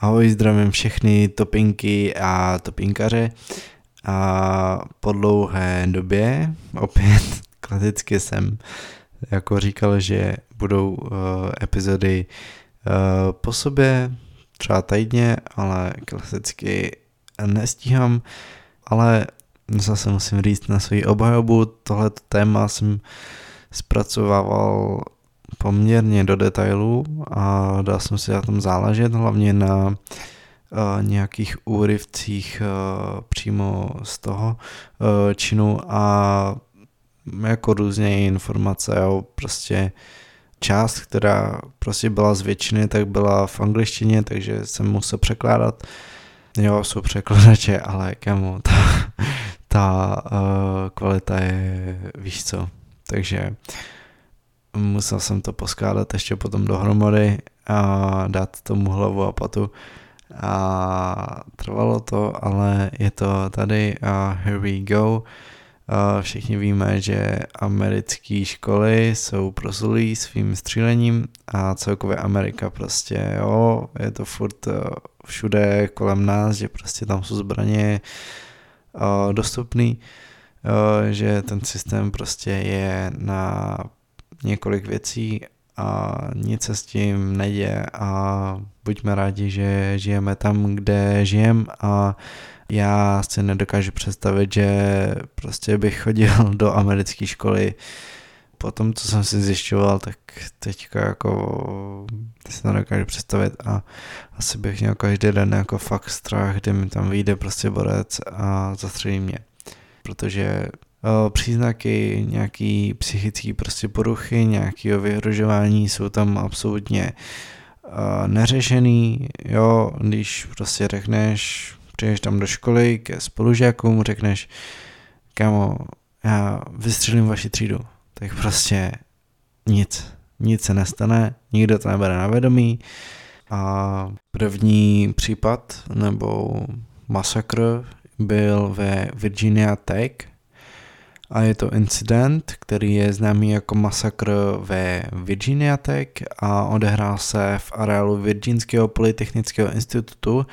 Ahoj, zdravím všechny topinky a topinkaře. A po dlouhé době opět klasicky jsem jako říkal, že budou uh, epizody uh, po sobě, třeba týdně, ale klasicky nestíhám, ale zase musím říct na svůj obhajobu, tohleto téma jsem zpracovával poměrně do detailů a dal jsem si na tom záležet, hlavně na uh, nějakých úryvcích uh, přímo z toho uh, činu a jako různě informace, jo, prostě část, která prostě byla z většiny, tak byla v angličtině, takže jsem musel překládat. Jo, jsou překladače, ale kamo, ta, ta uh, kvalita je, víš co, takže musel jsem to poskládat ještě potom dohromady a dát tomu hlavu a patu a trvalo to, ale je to tady a here we go. A všichni víme, že americké školy jsou proslulý svým střílením a celkově Amerika prostě, jo, je to furt eh, všude kolem nás, že prostě tam jsou zbraně uh, dostupný, uh, že ten systém prostě je na několik věcí a nic se s tím neděje a buďme rádi, že žijeme tam, kde žijem a já si nedokážu představit, že prostě bych chodil do americké školy po tom, co jsem si zjišťoval, tak teďka jako si to nedokážu představit a asi bych měl každý den jako fakt strach, kde mi tam vyjde prostě borec a zastřelí mě. Protože příznaky nějaký psychický prostě poruchy, nějakého vyhrožování jsou tam absolutně o, neřešený, jo, když prostě řekneš, přijdeš tam do školy ke spolužákům, řekneš, kámo, já vystřelím vaši třídu, tak prostě nic, nic se nestane, nikdo to nebere na vědomí. A první případ nebo masakr byl ve Virginia Tech a je to incident, který je známý jako masakr ve Virginia Tech a odehrál se v areálu Virginského polytechnického institutu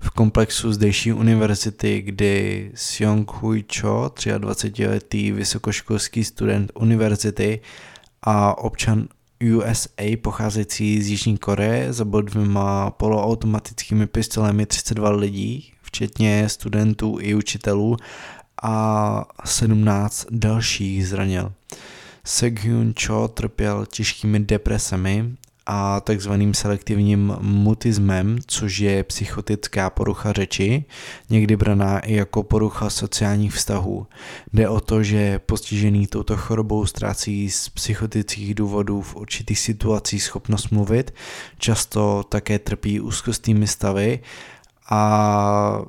v komplexu zdejší univerzity, kdy Seong Hui Cho, 23-letý vysokoškolský student univerzity a občan USA pocházející z Jižní Koreje zabil dvěma poloautomatickými pistolemi 32 lidí, včetně studentů i učitelů a 17 dalších zranil. Sekyun Cho trpěl těžkými depresemi a takzvaným selektivním mutismem, což je psychotická porucha řeči, někdy braná i jako porucha sociálních vztahů. Jde o to, že postižený touto chorobou ztrácí z psychotických důvodů v určitých situacích schopnost mluvit, často také trpí úzkostnými stavy a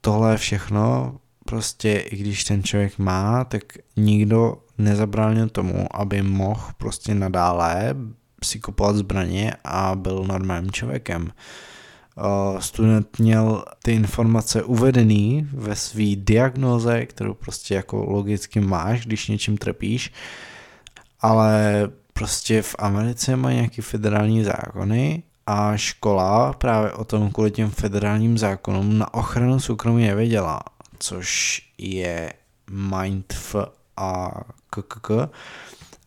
tohle všechno prostě i když ten člověk má, tak nikdo nezabránil tomu, aby mohl prostě nadále si kupovat zbraně a byl normálním člověkem. Student měl ty informace uvedený ve své diagnoze, kterou prostě jako logicky máš, když něčím trpíš, ale prostě v Americe mají nějaký federální zákony a škola právě o tom kvůli těm federálním zákonům na ochranu soukromí nevěděla, což je mindf a kkk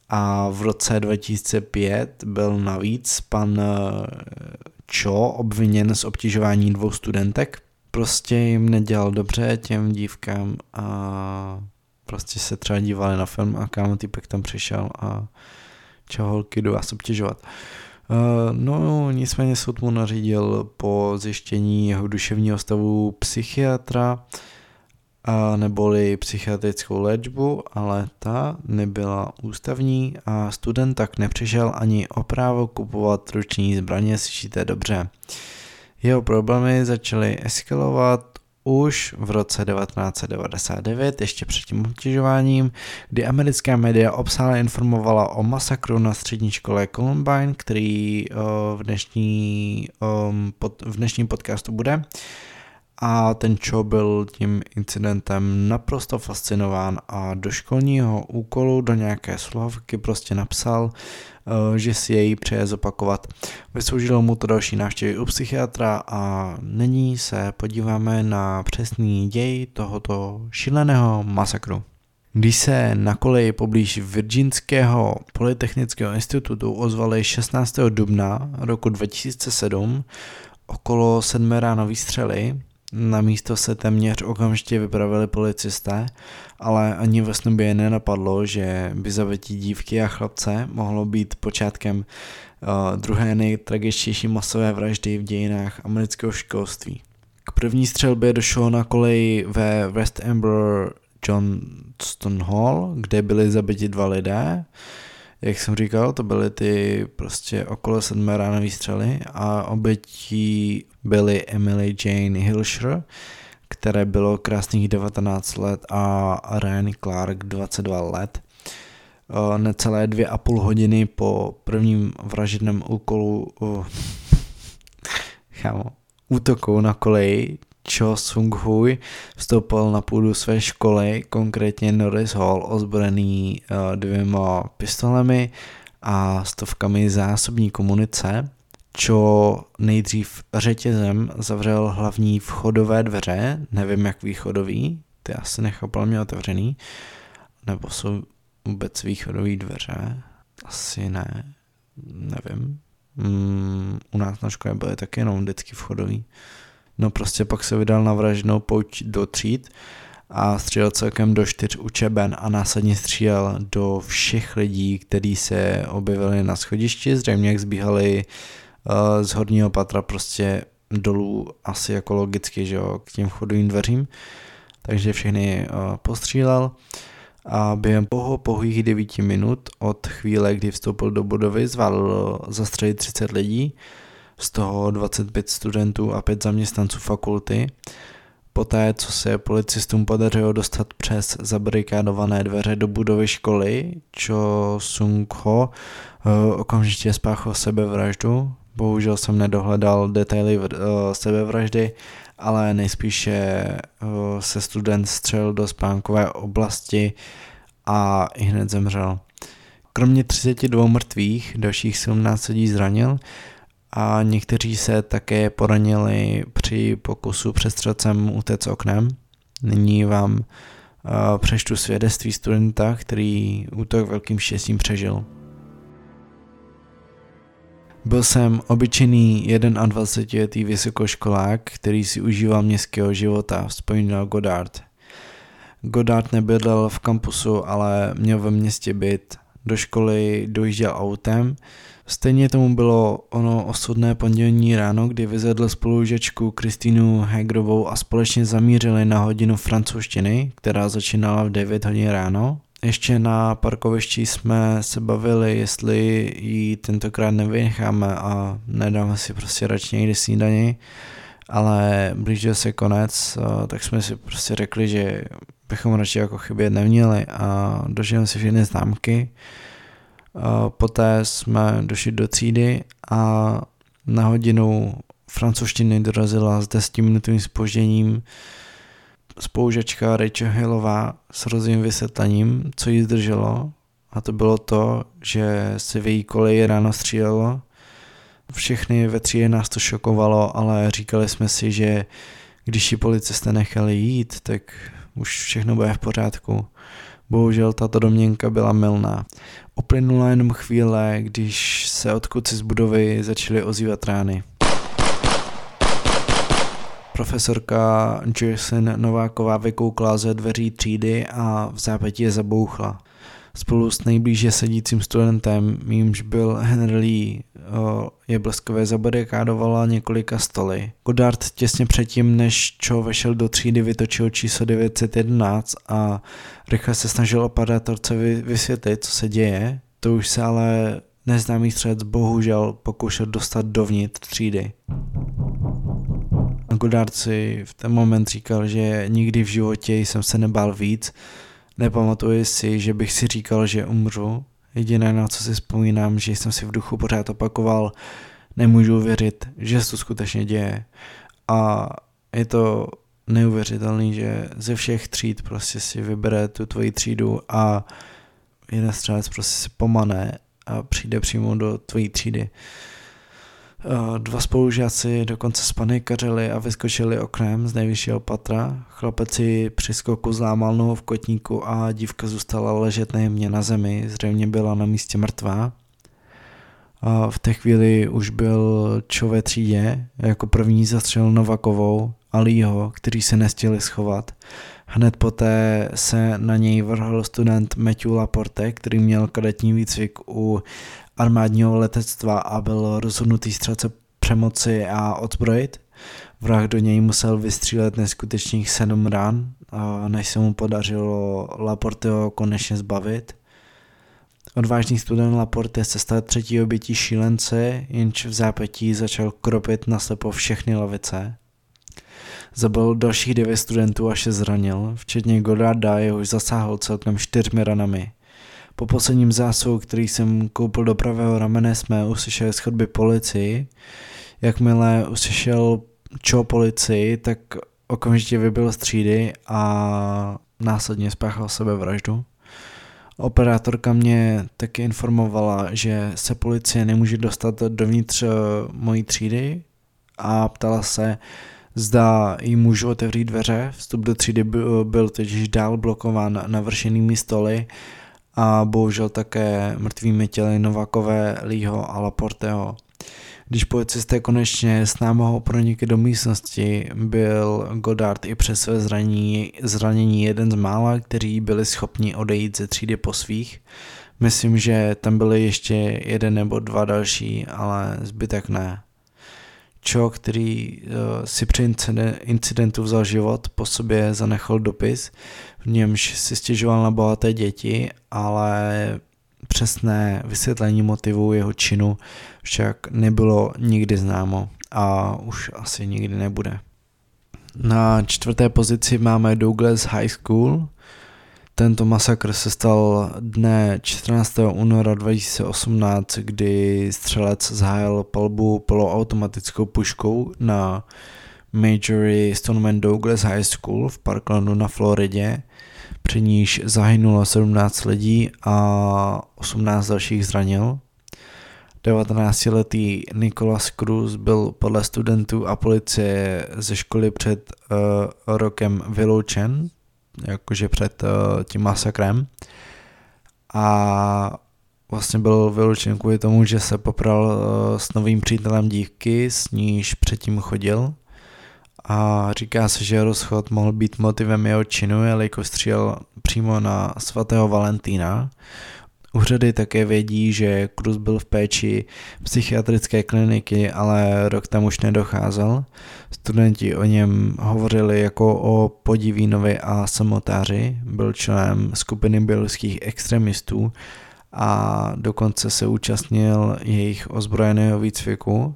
a v roce 2005 byl navíc pan eh, Cho obviněn z obtěžování dvou studentek. Prostě jim nedělal dobře těm dívkám a prostě se třeba dívali na film a kámo typek tam přišel a čau holky, jdu vás obtěžovat. Uh, no, nicméně soud mu nařídil po zjištění jeho duševního stavu psychiatra, neboli psychiatrickou léčbu, ale ta nebyla ústavní a student tak nepřišel ani o právo kupovat ruční zbraně, slyšíte dobře. Jeho problémy začaly eskalovat už v roce 1999, ještě před tím obtěžováním, kdy americká média obsáhle informovala o masakru na střední škole Columbine, který v, dnešní, v dnešním podcastu bude a ten Cho byl tím incidentem naprosto fascinován a do školního úkolu do nějaké slovky prostě napsal, eh, že si jej přeje zopakovat. Vysloužilo mu to další návštěvy u psychiatra a nyní se podíváme na přesný děj tohoto šíleného masakru. Když se na koleji poblíž Virginského polytechnického institutu ozvali 16. dubna roku 2007 okolo sedmé ráno výstřely, na místo se téměř okamžitě vypravili policisté, ale ani ve snubě nenapadlo, že by zabití dívky a chlapce mohlo být počátkem uh, druhé nejtragičtější masové vraždy v dějinách amerického školství. K první střelbě došlo na koleji ve West Amber Johnston Hall, kde byli zabiti dva lidé. Jak jsem říkal, to byly ty prostě okolo sedmé ráno výstřely a obětí byly Emily Jane Hilscher, které bylo krásných 19 let a Ryan Clark 22 let. Necelé dvě a půl hodiny po prvním vražedném úkolu chámo, útoku na koleji Cho Sung Hui vstoupil na půdu své školy, konkrétně Norris Hall, ozbrojený uh, dvěma pistolemi a stovkami zásobní komunice. Cho nejdřív řetězem zavřel hlavní vchodové dveře, nevím jak východový, ty asi nechal mě otevřený, nebo jsou vůbec východové dveře, asi ne, nevím. Mm, u nás na škole byly taky jenom vždycky vchodový. No prostě pak se vydal na vražnou pouť do tříd a střílel celkem do čtyř učeben a následně střílel do všech lidí, kteří se objevili na schodišti, zřejmě jak zbíhali uh, z horního patra prostě dolů asi jako logicky, že jo, k těm vchodovým dveřím. Takže všechny uh, postřílel. A během poho pohých 9 minut od chvíle, kdy vstoupil do budovy, zvládl zastřelit 30 lidí z toho 25 studentů a 5 zaměstnanců fakulty. Poté, co se policistům podařilo dostat přes zabarikádované dveře do budovy školy, Cho Sung Ho eh, okamžitě spáchal sebevraždu. Bohužel jsem nedohledal detaily eh, sebevraždy, ale nejspíše eh, se student střel do spánkové oblasti a i hned zemřel. Kromě 32 mrtvých, dalších 17 lidí zranil, a někteří se také poranili při pokusu přestřelcem utéct oknem. Nyní vám uh, přečtu svědectví studenta, který útok velkým štěstím přežil. Byl jsem obyčejný 21-letý vysokoškolák, který si užíval městského života, vzpomínal Godard. Godard nebydlel v kampusu, ale měl ve městě byt. Do školy dojížděl autem, Stejně tomu bylo ono osudné pondělní ráno, kdy vyzvedl spolužečku Kristýnu Hegrovou a společně zamířili na hodinu francouzštiny, která začínala v 9 hodin ráno. Ještě na parkovišti jsme se bavili, jestli ji tentokrát nevynecháme a nedáme si prostě radši někdy snídani, ale blížil se konec, tak jsme si prostě řekli, že bychom radši jako chybět neměli a dožijeme si všechny známky Poté jsme došli do třídy a na hodinu francouzštiny dorazila s 10 minutovým spožděním spoužačka Rachel Hillová s rozvým vysvětlením, co jí zdrželo a to bylo to, že se v její koleji ráno střílelo. Všechny ve třídě nás to šokovalo, ale říkali jsme si, že když ji policisté nechali jít, tak už všechno bude v pořádku. Bohužel tato domněnka byla milná. Uplynula jenom chvíle, když se odkuci z budovy začaly ozývat rány. Profesorka Jason Nováková vykoukla ze dveří třídy a v zápětí je zabouchla spolu s nejblíže sedícím studentem, mýmž byl Henry Lee, je bleskové zabarikádovala několika stoly. Godard těsně předtím, než Cho vešel do třídy, vytočil číslo 911 a rychle se snažil operatorce vysvětlit, co se děje. To už se ale neznámý střed bohužel pokoušel dostat dovnitř třídy. Godard si v ten moment říkal, že nikdy v životě jsem se nebál víc, Nepamatuji si, že bych si říkal, že umřu. Jediné, na co si vzpomínám, že jsem si v duchu pořád opakoval, nemůžu věřit, že se to skutečně děje. A je to neuvěřitelný, že ze všech tříd prostě si vybere tu tvoji třídu a jeden střelec prostě si pomane a přijde přímo do tvojí třídy. Dva spolužáci dokonce spanikařili a vyskočili oknem z nejvyššího patra. Chlapec si při skoku zlámal nohu v kotníku a dívka zůstala ležet nejemně na zemi, zřejmě byla na místě mrtvá. A v té chvíli už byl čo ve třídě, jako první zastřelil Novakovou a Lího, kteří se nestihli schovat. Hned poté se na něj vrhl student Matthew Laporte, který měl kadetní výcvik u armádního letectva a byl rozhodnutý střelce přemoci a odzbrojit. Vrah do něj musel vystřílet neskutečných sedm ran, než se mu podařilo Laporteho konečně zbavit. Odvážný student Laporte se stal třetí obětí šílence, jenž v zápětí začal kropit naslepo všechny lavice. Zabil dalších devět studentů a šest zranil, včetně Godarda, jehož zasáhl celkem čtyřmi ranami. Po posledním zásahu, který jsem koupil do pravého ramene, jsme uslyšeli z chodby policii. Jakmile uslyšel čo policii, tak okamžitě vybil z třídy a následně spáchal sebevraždu. Operátorka mě taky informovala, že se policie nemůže dostat dovnitř eh, mojí třídy a ptala se, zda jí můžu otevřít dveře. Vstup do třídy byl, byl totiž dál blokován navršenými stoly a bohužel také mrtvými těly Novakové, Lího a Laporteho. Když policisté konečně s námahou pronikli do místnosti, byl Godard i přes své zranění, zranění jeden z mála, kteří byli schopni odejít ze třídy po svých. Myslím, že tam byly ještě jeden nebo dva další, ale zbytek ne. Cho, který uh, si při incidentu vzal život, po sobě zanechal dopis, v němž si stěžoval na bohaté děti, ale přesné vysvětlení motivu jeho činu však nebylo nikdy známo a už asi nikdy nebude. Na čtvrté pozici máme Douglas High School. Tento masakr se stal dne 14. února 2018, kdy střelec zahájil palbu poloautomatickou puškou na Majory Stoneman Douglas High School v Parklandu na Floridě při níž zahynulo 17 lidí a 18 dalších zranil. 19-letý Nicholas Cruz byl podle studentů a policie ze školy před uh, rokem vyloučen, jakože před uh, tím masakrem. A vlastně byl vyloučen kvůli tomu, že se popral uh, s novým přítelem dívky, s níž předtím chodil a říká se, že rozchod mohl být motivem jeho činu, jelikož střílel přímo na svatého Valentína. Úřady také vědí, že Cruz byl v péči psychiatrické kliniky, ale rok tam už nedocházel. Studenti o něm hovořili jako o podivínovi a samotáři, byl členem skupiny běloruských extremistů a dokonce se účastnil jejich ozbrojeného výcviku.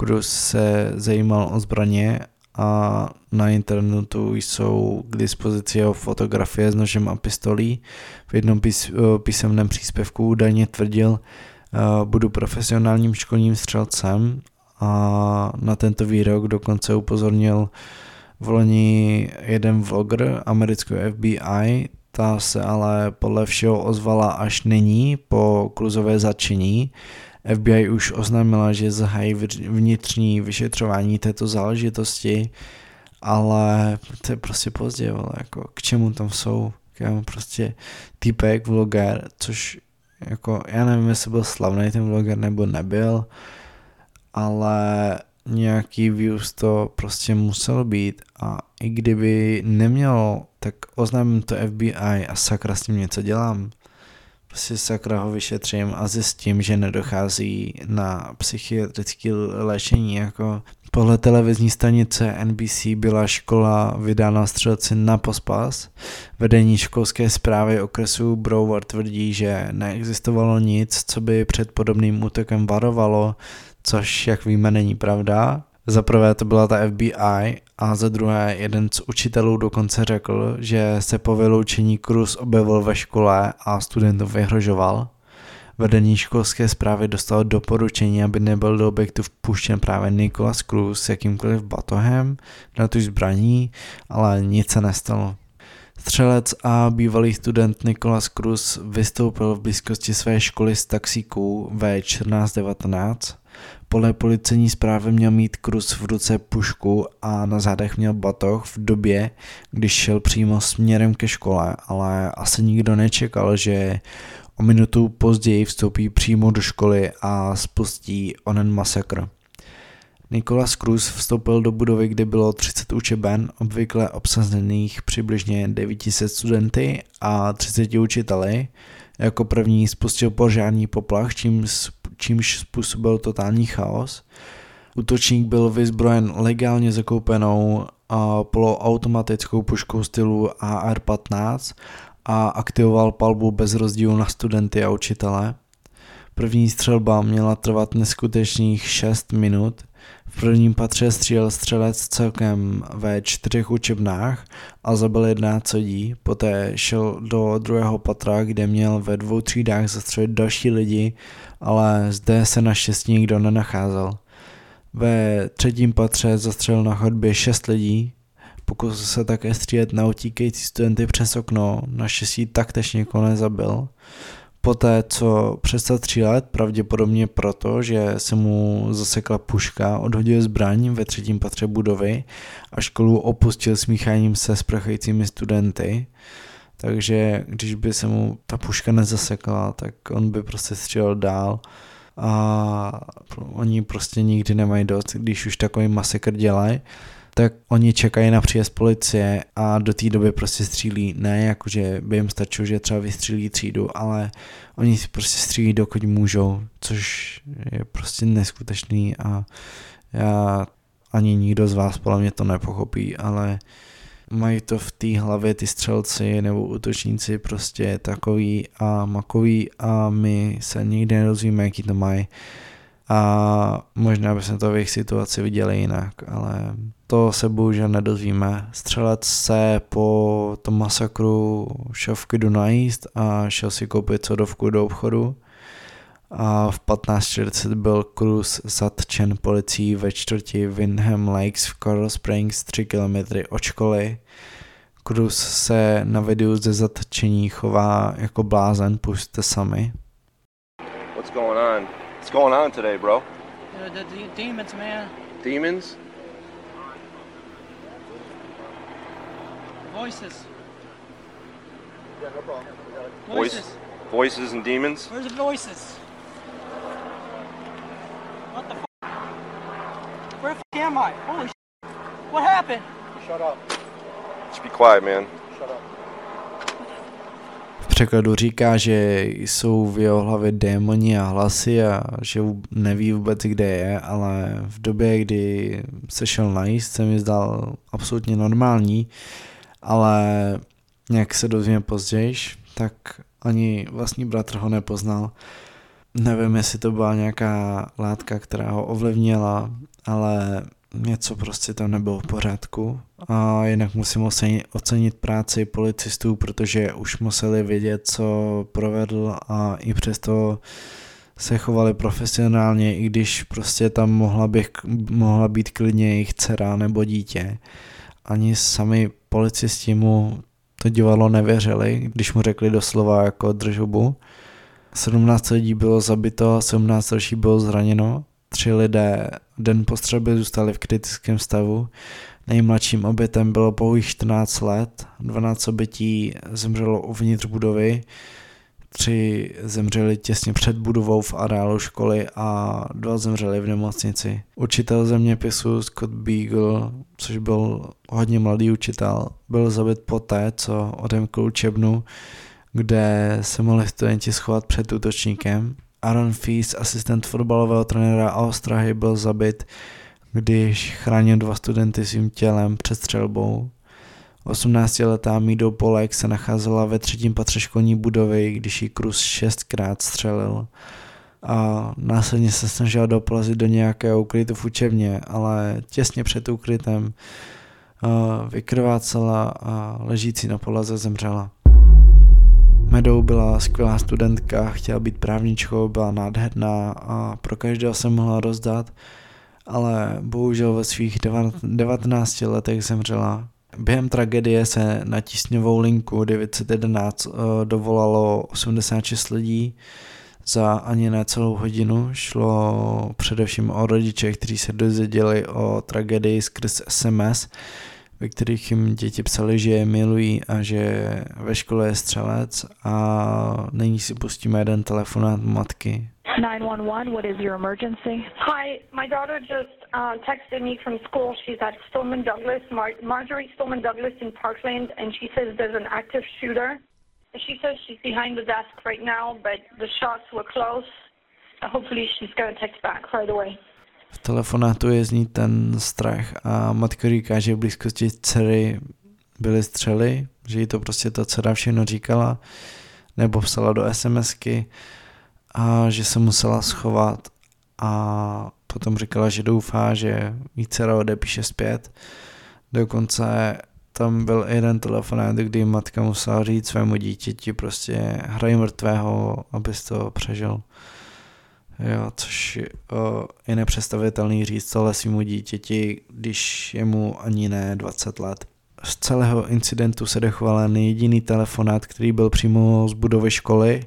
Cruz se zajímal o zbraně a na internetu jsou k dispozici jeho fotografie s nožem a pistolí. V jednom pís, eh, písemném příspěvku údajně tvrdil, eh, budu profesionálním školním střelcem. A na tento výrok dokonce upozornil v loni jeden vlogger amerického FBI, ta se ale podle všeho ozvala až nyní po kluzové začení FBI už oznámila, že zahájí vnitřní vyšetřování této záležitosti, ale to je prostě pozdě, vole, jako k čemu tam jsou, kámo, prostě týpek, vloger, což jako, já nevím, jestli byl slavný ten vloger nebo nebyl, ale nějaký views to prostě musel být a i kdyby neměl, tak oznámím to FBI a sakra s tím něco dělám si sakra ho vyšetřím a zjistím, že nedochází na psychiatrické léčení. Jako podle televizní stanice NBC byla škola vydána střelci na pospas. Vedení školské zprávy okresu Broward tvrdí, že neexistovalo nic, co by před podobným útokem varovalo, což, jak víme, není pravda. Za prvé to byla ta FBI a za druhé jeden z učitelů dokonce řekl, že se po vyloučení Cruz objevil ve škole a studentům vyhrožoval. Vedení školské zprávy dostalo doporučení, aby nebyl do objektu vpuštěn právě Nikolas Cruz s jakýmkoliv batohem na tu zbraní, ale nic se nestalo. Střelec a bývalý student Nikolas Cruz vystoupil v blízkosti své školy z taxíků V1419. Podle policejní zprávy měl mít Cruz v ruce pušku a na zádech měl batoh v době, když šel přímo směrem ke škole, ale asi nikdo nečekal, že o minutu později vstoupí přímo do školy a spustí onen masakr. Nikolas Cruz vstoupil do budovy, kde bylo 30 učeben, obvykle obsazených přibližně 900 studenty a 30 učiteli. Jako první spustil požární poplach, čím, čímž způsobil totální chaos. Útočník byl vyzbrojen legálně zakoupenou poloautomatickou puškou stylu AR-15 a aktivoval palbu bez rozdílu na studenty a učitele. První střelba měla trvat neskutečných 6 minut. V prvním patře střílel střelec celkem ve čtyřech učebnách a zabil 11 lidí. Poté šel do druhého patra, kde měl ve dvou třídách zastřelit další lidi, ale zde se naštěstí nikdo nenacházel. Ve třetím patře zastřelil na chodbě 6 lidí, Pokusil se také střílet na utíkající studenty přes okno, naštěstí taktéž někoho nezabil. Poté, co přestal střílet, pravděpodobně proto, že se mu zasekla puška, odhodil zbraň ve třetím patře budovy a školu opustil smícháním se s prchajícími studenty. Takže když by se mu ta puška nezasekla, tak on by prostě střílel dál a oni prostě nikdy nemají dost, když už takový masakr dělají tak oni čekají na příjezd policie a do té doby prostě střílí, ne jakože by jim stačilo, že třeba vystřílí třídu, ale oni si prostě střílí dokud můžou, což je prostě neskutečný a já ani nikdo z vás podle mě to nepochopí, ale mají to v té hlavě ty střelci nebo útočníci prostě takový a makový a my se nikdy nedozvíme, jaký to mají a možná bychom to v jejich situaci viděli jinak, ale to se bohužel nedozvíme. Střelec se po tom masakru šel v klidu najíst a šel si koupit sodovku do obchodu a v 15.40 byl Cruz zatčen policií ve čtvrti Windham Lakes v Coral Springs 3 km od školy. Cruz se na videu ze zatčení chová jako blázen, pusťte sami. What's going on? What's going on today, bro? The, the, the demons, man. Demons? Voices. Yeah, no problem. Voices. Voice, voices and demons? Where's the voices? What the f? Where the f am I? Holy sh! What happened? Shut up. Just be quiet, man. Shut up. V překladu říká, že jsou v jeho hlavě démoni a hlasy a že neví vůbec, kde je, ale v době, kdy se šel najíst, se mi zdal absolutně normální ale nějak se dozvíme později, tak ani vlastní bratr ho nepoznal. Nevím, jestli to byla nějaká látka, která ho ovlivnila, ale něco prostě tam nebylo v pořádku. A jinak musím ocenit, práci policistů, protože už museli vědět, co provedl a i přesto se chovali profesionálně, i když prostě tam mohla, bych, mohla být klidně jejich dcera nebo dítě. Ani sami policisti mu to divadlo nevěřili, když mu řekli doslova jako držubu. 17 lidí bylo zabito, 17 další bylo zraněno, tři lidé den po střelbě zůstali v kritickém stavu, nejmladším obětem bylo pouhých 14 let, 12 obětí zemřelo uvnitř budovy, tři zemřeli těsně před budovou v areálu školy a dva zemřeli v nemocnici. Učitel zeměpisu Scott Beagle, což byl hodně mladý učitel, byl zabit poté, co odemkl učebnu, kde se mohli studenti schovat před útočníkem. Aaron Feast, asistent fotbalového trenéra a ostrahy, byl zabit, když chránil dva studenty svým tělem před střelbou. 18-letá Mido Polek se nacházela ve třetím patře školní budovy, když ji Cruz šestkrát střelil a následně se snažila doplazit do nějakého ukrytu v učebně, ale těsně před ukrytem vykrvácela a ležící na polaze zemřela. Medou byla skvělá studentka, chtěla být právničkou, byla nádherná a pro každého se mohla rozdat, ale bohužel ve svých 19 letech zemřela. Během tragédie se na tísňovou linku 911 uh, dovolalo 86 lidí, za ani ne celou hodinu. Šlo především o rodiče, kteří se dozvěděli o tragédii skrz SMS, ve kterých jim děti psali, že je milují a že ve škole je střelec a nyní si pustíme jeden telefonát matky. 911, what is your emergency? Hi, my daughter just uh, texted me from school. She's at Stillman Douglas, Mar- Marjorie Stillman Douglas in Parkland, and she says there's an active shooter. She says she's behind the desk right now, but the shots were close. Hopefully she's going to text back right away. V telefonátu je zní ten strach a matka říká, že v blízkosti dcery byly střely, že jí to prostě ta dcera všechno říkala, nebo psala do SMSky a že se musela schovat a potom říkala, že doufá, že jí dcera odepíše zpět. Dokonce tam byl jeden telefonát, kdy matka musela říct svému dítěti prostě hraj mrtvého, abys to přežil. Jo, což o, je nepředstavitelný říct tohle svýmu dítěti, když je mu ani ne 20 let. Z celého incidentu se dochoval jen jediný telefonát, který byl přímo z budovy školy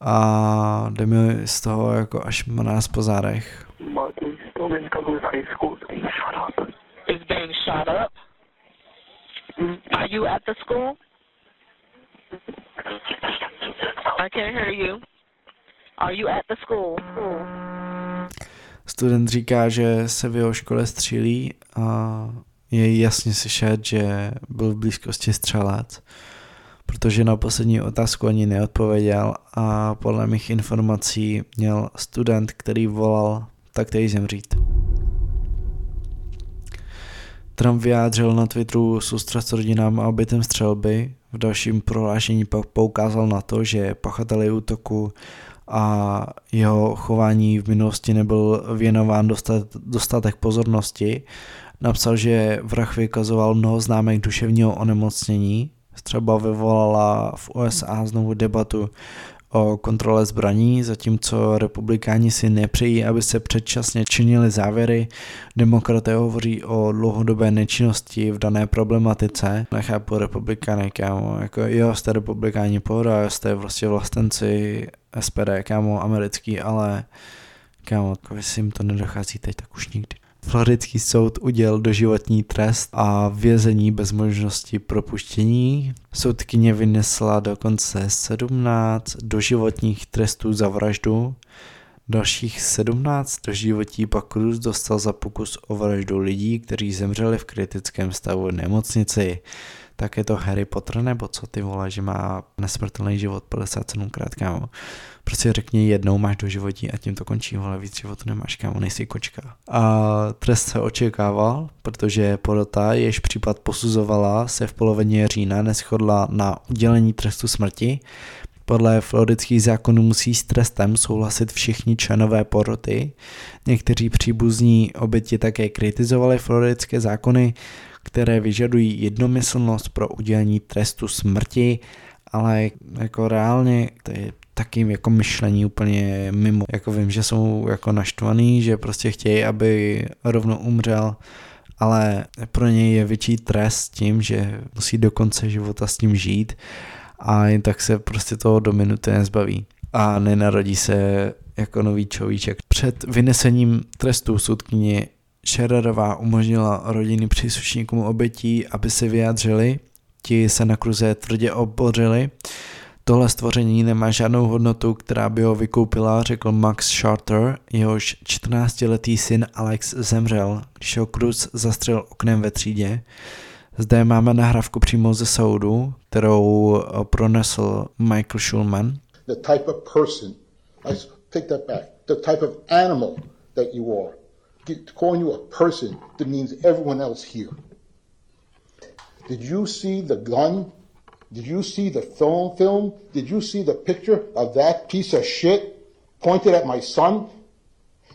a jde mi z toho jako až nás po zádech. Are you at the school? I can't hear you. Are you at the school? Student říká, že se v jeho škole střílí a je jasně slyšet, že byl v blízkosti střelec, protože na poslední otázku ani neodpověděl a podle mých informací měl student, který volal taktéž zemřít. Trump vyjádřil na Twitteru soustrast rodinám a obětem střelby. V dalším prohlášení pak poukázal na to, že pachateli útoku a jeho chování v minulosti nebyl věnován dostat, dostatek pozornosti. Napsal, že vrah vykazoval mnoho známek duševního onemocnění. Střeba vyvolala v USA znovu debatu o kontrole zbraní, zatímco republikáni si nepřejí, aby se předčasně činili závěry. Demokraté hovoří o dlouhodobé nečinnosti v dané problematice. Nechápu republikány, kámo, jako jo, jste republikáni pohoda, jste prostě vlastenci SPD, kámo, americký, ale kámo, jestli jim to nedochází teď, tak už nikdy. Floridský soud udělal doživotní trest a vězení bez možnosti propuštění. Soudkyně vynesla dokonce 17 doživotních trestů za vraždu. Dalších 17 doživotí pak Cruz dostal za pokus o vraždu lidí, kteří zemřeli v kritickém stavu nemocnici tak je to Harry Potter nebo co ty vole, že má nesmrtelný život 57 krát, kámo. Prostě řekni jednou máš do životí a tím to končí, vole, víc životu nemáš, kámo, nejsi kočka. A trest se očekával, protože porota, jež případ posuzovala, se v polovině října neschodla na udělení trestu smrti, podle floridských zákonů musí s trestem souhlasit všichni členové poroty. Někteří příbuzní oběti také kritizovali floridské zákony, které vyžadují jednomyslnost pro udělení trestu smrti, ale jako reálně to je takým jako myšlení úplně mimo. Jako vím, že jsou jako naštvaný, že prostě chtějí, aby rovno umřel, ale pro něj je větší trest tím, že musí do konce života s tím žít a jen tak se prostě toho do minuty nezbaví a nenarodí se jako nový človíček. Před vynesením trestu soudkyně Schererová umožnila rodiny příslušníkům obětí, aby se vyjádřili. Ti se na kruze tvrdě obořili. Tohle stvoření nemá žádnou hodnotu, která by ho vykoupila, řekl Max Charter, jehož 14-letý syn Alex zemřel, když ho Cruz zastřelil oknem ve třídě. Zde máme nahrávku přímo ze soudu, kterou pronesl Michael Schulman. The type of person, I take that back, the type of animal that you are. Calling you a person that means everyone else here. Did you see the gun? Did you see the film film? Did you see the picture of that piece of shit pointed at my son?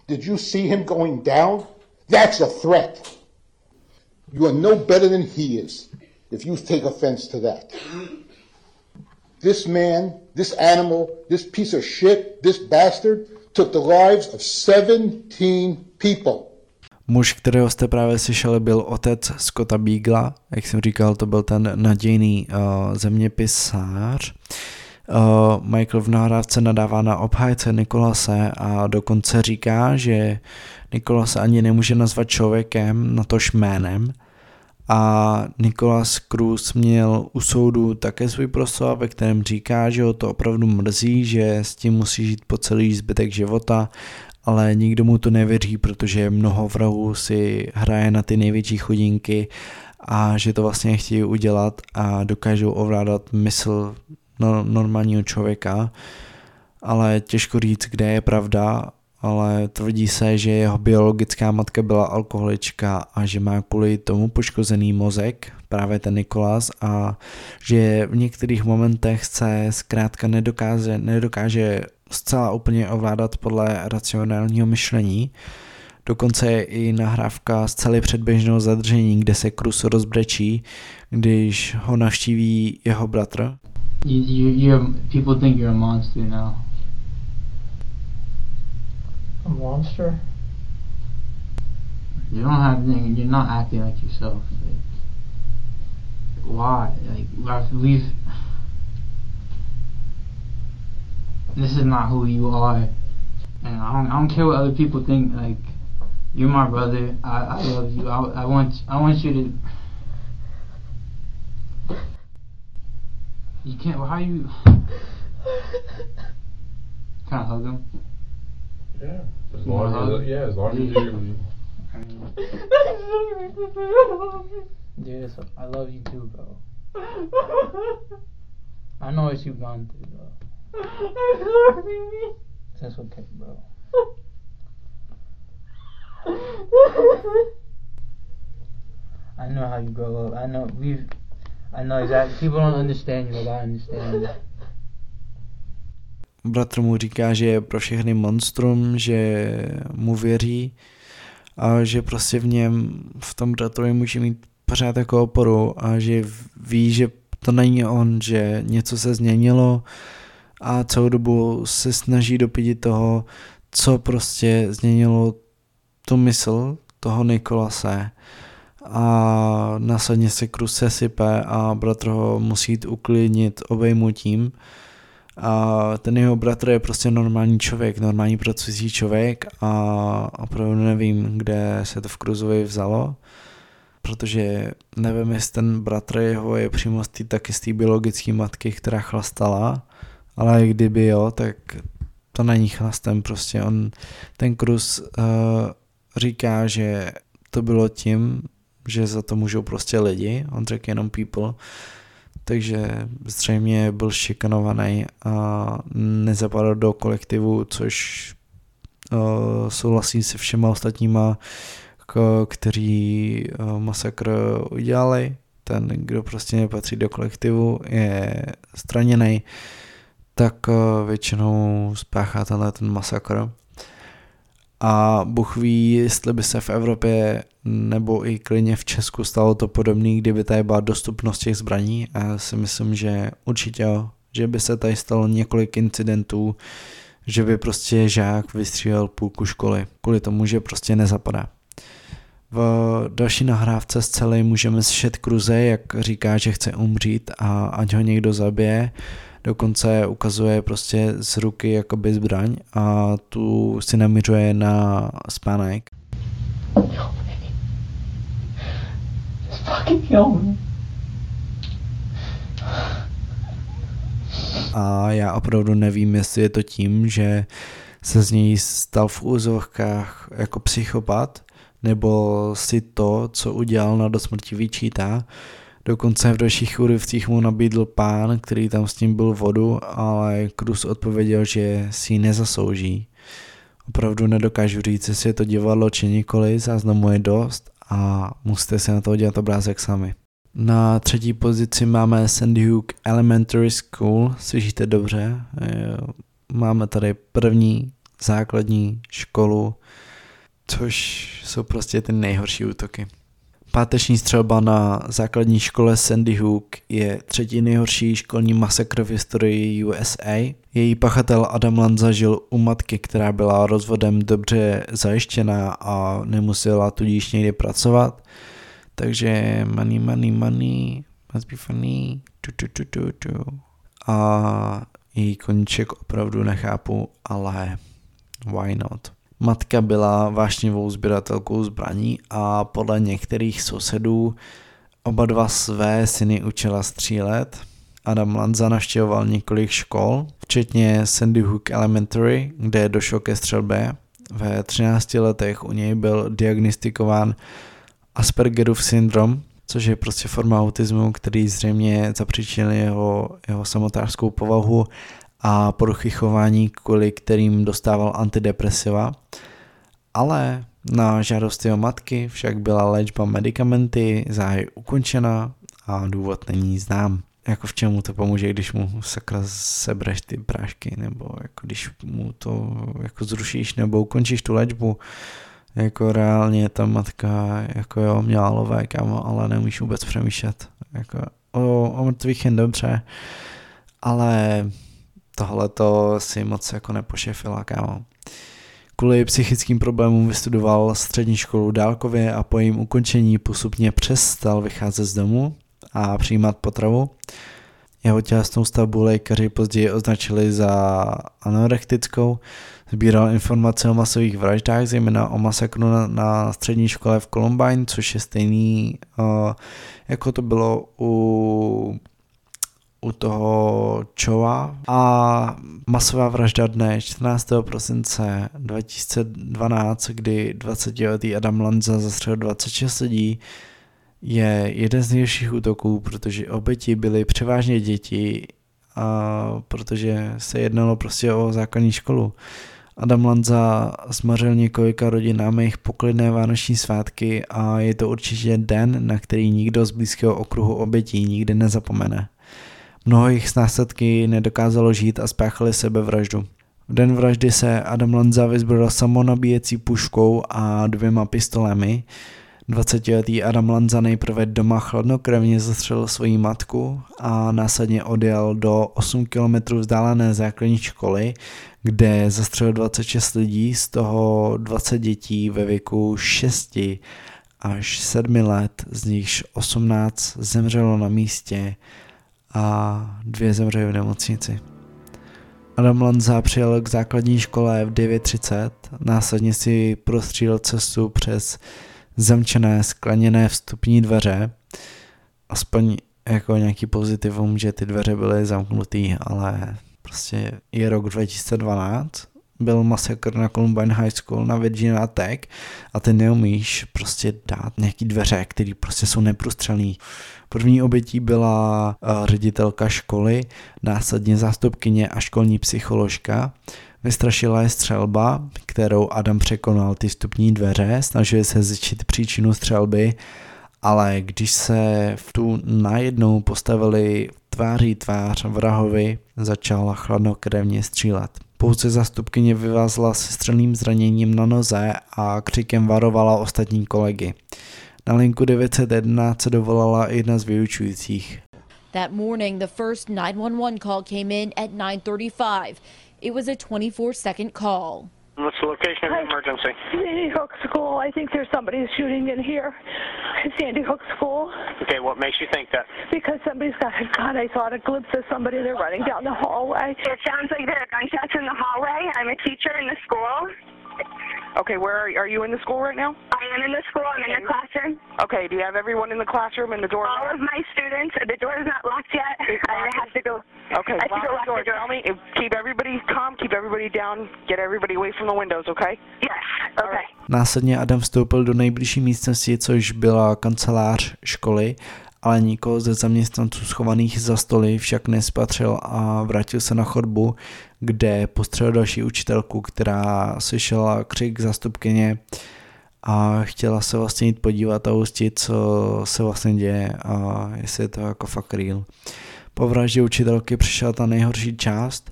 Did you see him going down? That's a threat. You are no better than he is if you take offense to that. this man, this animal, this piece of shit, this bastard took the lives of 17 people. Muž, kterého jste právě slyšeli, byl otec Scotta Beagla, jak jsem říkal, to byl ten nadějný uh, zeměpisář. Uh, Michael v nahrávce nadává na obhájce Nikolase a dokonce říká, že Nikolas ani nemůže nazvat člověkem, na tož jménem. A Nikolas Cruz měl u soudu také svůj proslov, ve kterém říká, že ho to opravdu mrzí, že s tím musí žít po celý zbytek života, ale nikdo mu to nevěří, protože mnoho vrahů si hraje na ty největší chudinky a že to vlastně chtějí udělat a dokážou ovládat mysl normálního člověka, ale těžko říct, kde je pravda ale tvrdí se, že jeho biologická matka byla alkoholička a že má kvůli tomu poškozený mozek, právě ten Nikolas, a že v některých momentech se zkrátka nedokáže, nedokáže zcela úplně ovládat podle racionálního myšlení. Dokonce je i nahrávka z celé předběžného zadržení, kde se Krus rozbrečí, když ho navštíví jeho bratr. You, you, people think you're a monster now. A monster? You don't have you're not acting like yourself. Like, why? Like this is not who you are. And I don't, I don't care what other people think. Like, you're my brother. I, I love you. I, I want I want you to. You can't. How you? Can I hug him? Yeah. As long as yeah, as long as you. Dude, I love you too, bro. I know what you've gone through, bro. That's okay, bro. I know how you grow up. I know we've. I know exactly. People don't understand you like I understand bratr mu říká, že je pro všechny monstrum, že mu věří a že prostě v něm, v tom bratrovi může mít pořád jako oporu a že ví, že to není on, že něco se změnilo a celou dobu se snaží dopídit toho, co prostě změnilo tu mysl toho Nikolase. A následně se krus sesype a bratr ho musí jít uklidnit obejmutím a ten jeho bratr je prostě normální člověk, normální pracující člověk a opravdu nevím, kde se to v Kruzovi vzalo, protože nevím, jestli ten bratr jeho je přímo z tý, taky z té biologické matky, která chlastala, ale kdyby jo, tak to není chlastem, prostě. On, ten Kruz uh, říká, že to bylo tím, že za to můžou prostě lidi, on řekl jenom people, takže zřejmě byl šikanovaný a nezapadal do kolektivu, což uh, souhlasí se všema ostatníma, k, kteří uh, masakr udělali. Ten, kdo prostě nepatří do kolektivu, je straněný, tak uh, většinou spáchá tenhle ten masakr. A Bůh ví, jestli by se v Evropě nebo i klidně v Česku stalo to podobné, kdyby tady byla dostupnost těch zbraní. A já si myslím, že určitě že by se tady stalo několik incidentů, že by prostě žák vystřílel půlku školy, kvůli tomu, že prostě nezapadá. V další nahrávce z celé můžeme slyšet Kruze, jak říká, že chce umřít a ať ho někdo zabije, dokonce ukazuje prostě z ruky jakoby zbraň a tu si namířuje na spánek. A já opravdu nevím, jestli je to tím, že se z něj stal v úzovkách jako psychopat, nebo si to, co udělal na do smrti vyčítá, Dokonce v dalších úryvcích mu nabídl pán, který tam s ním byl vodu, ale Krus odpověděl, že si ji nezasouží. Opravdu nedokážu říct, jestli je to divadlo či nikoli, záznamu je dost a musíte si na to udělat obrázek sami. Na třetí pozici máme Sandy Hook Elementary School, slyšíte dobře, máme tady první základní školu, což jsou prostě ty nejhorší útoky. Páteční střelba na základní škole Sandy Hook je třetí nejhorší školní masakr v historii USA. Její pachatel Adam Lanza žil u matky, která byla rozvodem dobře zajištěná a nemusela tudíž někdy pracovat. Takže money, money, money, must be funny. Tu, tu, tu, tu, tu. A její koníček opravdu nechápu, ale why not? Matka byla vášnivou sběratelkou zbraní a podle některých sousedů oba dva své syny učila střílet. Adam Lanza navštěvoval několik škol, včetně Sandy Hook Elementary, kde došlo ke střelbě. Ve 13 letech u něj byl diagnostikován Aspergerův syndrom, což je prostě forma autismu, který zřejmě zapříčinil jeho, jeho samotářskou povahu a poruchy chování, kvůli kterým dostával antidepresiva. Ale na žádost jeho matky však byla léčba medicamenty záhy ukončena a důvod není znám. Jako v čemu to pomůže, když mu sakra sebreš ty prášky, nebo jako když mu to jako zrušíš, nebo ukončíš tu léčbu, jako reálně ta matka jako jo, měla lové, kámo, ale nemůžeš vůbec přemýšlet. Jako o, o mrtvých jen dobře, ale tohle to si moc jako nepošefila, kámo. Kvůli psychickým problémům vystudoval střední školu dálkově a po jejím ukončení postupně přestal vycházet z domu a přijímat potravu. Jeho tělesnou stavbu lékaři později označili za anorektickou. Sbíral informace o masových vraždách, zejména o masakru na, na střední škole v Columbine, což je stejný, uh, jako to bylo u u toho Choa a masová vražda dne 14. prosince 2012, kdy 20-letý Adam Lanza zastřelil 26 lidí, je jeden z nejhorších útoků, protože oběti byly převážně děti, a protože se jednalo prostě o základní školu. Adam Lanza zmařil několika rodinám jejich poklidné vánoční svátky a je to určitě den, na který nikdo z blízkého okruhu obětí nikdy nezapomene. Mnoho jich s následky nedokázalo žít a spáchali sebevraždu. V den vraždy se Adam Lanza vyzbrojil samonabíjecí puškou a dvěma pistolemi. 20-letý Adam Lanza nejprve doma chladnokrevně zastřelil svoji matku a následně odjel do 8 km vzdálené základní školy, kde zastřelil 26 lidí, z toho 20 dětí ve věku 6 až 7 let, z nichž 18 zemřelo na místě a dvě zemřely v nemocnici. Adam Lanza přijel k základní škole v 9.30, následně si prostřílel cestu přes zamčené skleněné vstupní dveře, aspoň jako nějaký pozitivum, že ty dveře byly zamknutý, ale prostě je rok 2012, byl masakr na Columbine High School na Virginia Tech a ty neumíš prostě dát nějaký dveře, které prostě jsou neprůstřelný. První obětí byla uh, ředitelka školy, následně zástupkyně a školní psycholožka. Vystrašila je střelba, kterou Adam překonal ty vstupní dveře, snažil se zjistit příčinu střelby, ale když se v tu najednou postavili tváří tvář vrahovi, začala chladnokrevně střílet. Pouze zastupkyně vyvázla se střelným zraněním na noze a křikem varovala ostatní kolegy. Na linku 911 se dovolala jedna z vyučujících. That morning, the first 911 call came in at 9:35. It was a 24-second call. What's the location of the emergency? Sandy Hook School. I think there's somebody shooting in here. Sandy Hook School. Okay, what makes you think that? Because somebody's got a gun. I saw a glimpse of somebody. They're running down the hallway. It sounds like there are gunshots in the hallway. I'm a teacher in the school. Okay, where are you, are you in the school right now? I am in the school. I'm in the classroom. Okay, do you have everyone in the classroom and the door? All of my students. The door is not locked yet. I have to go. Okay, I have to lock go the lock door. the door. Tell me, if, keep everybody calm, keep everybody down, get everybody away from the windows, okay? Yes. Okay. Následně Adam vstoupil do nejbližší místnosti, což byla kancelář školy, ale nikoho ze zaměstnanců schovaných za stoly však nespatřil a vrátil se na chodbu, kde postřelil další učitelku, která slyšela křik zastupkyně a chtěla se vlastně jít podívat a ujistit, co se vlastně děje a jestli je to jako fakt real. Po vraždě učitelky přišla ta nejhorší část.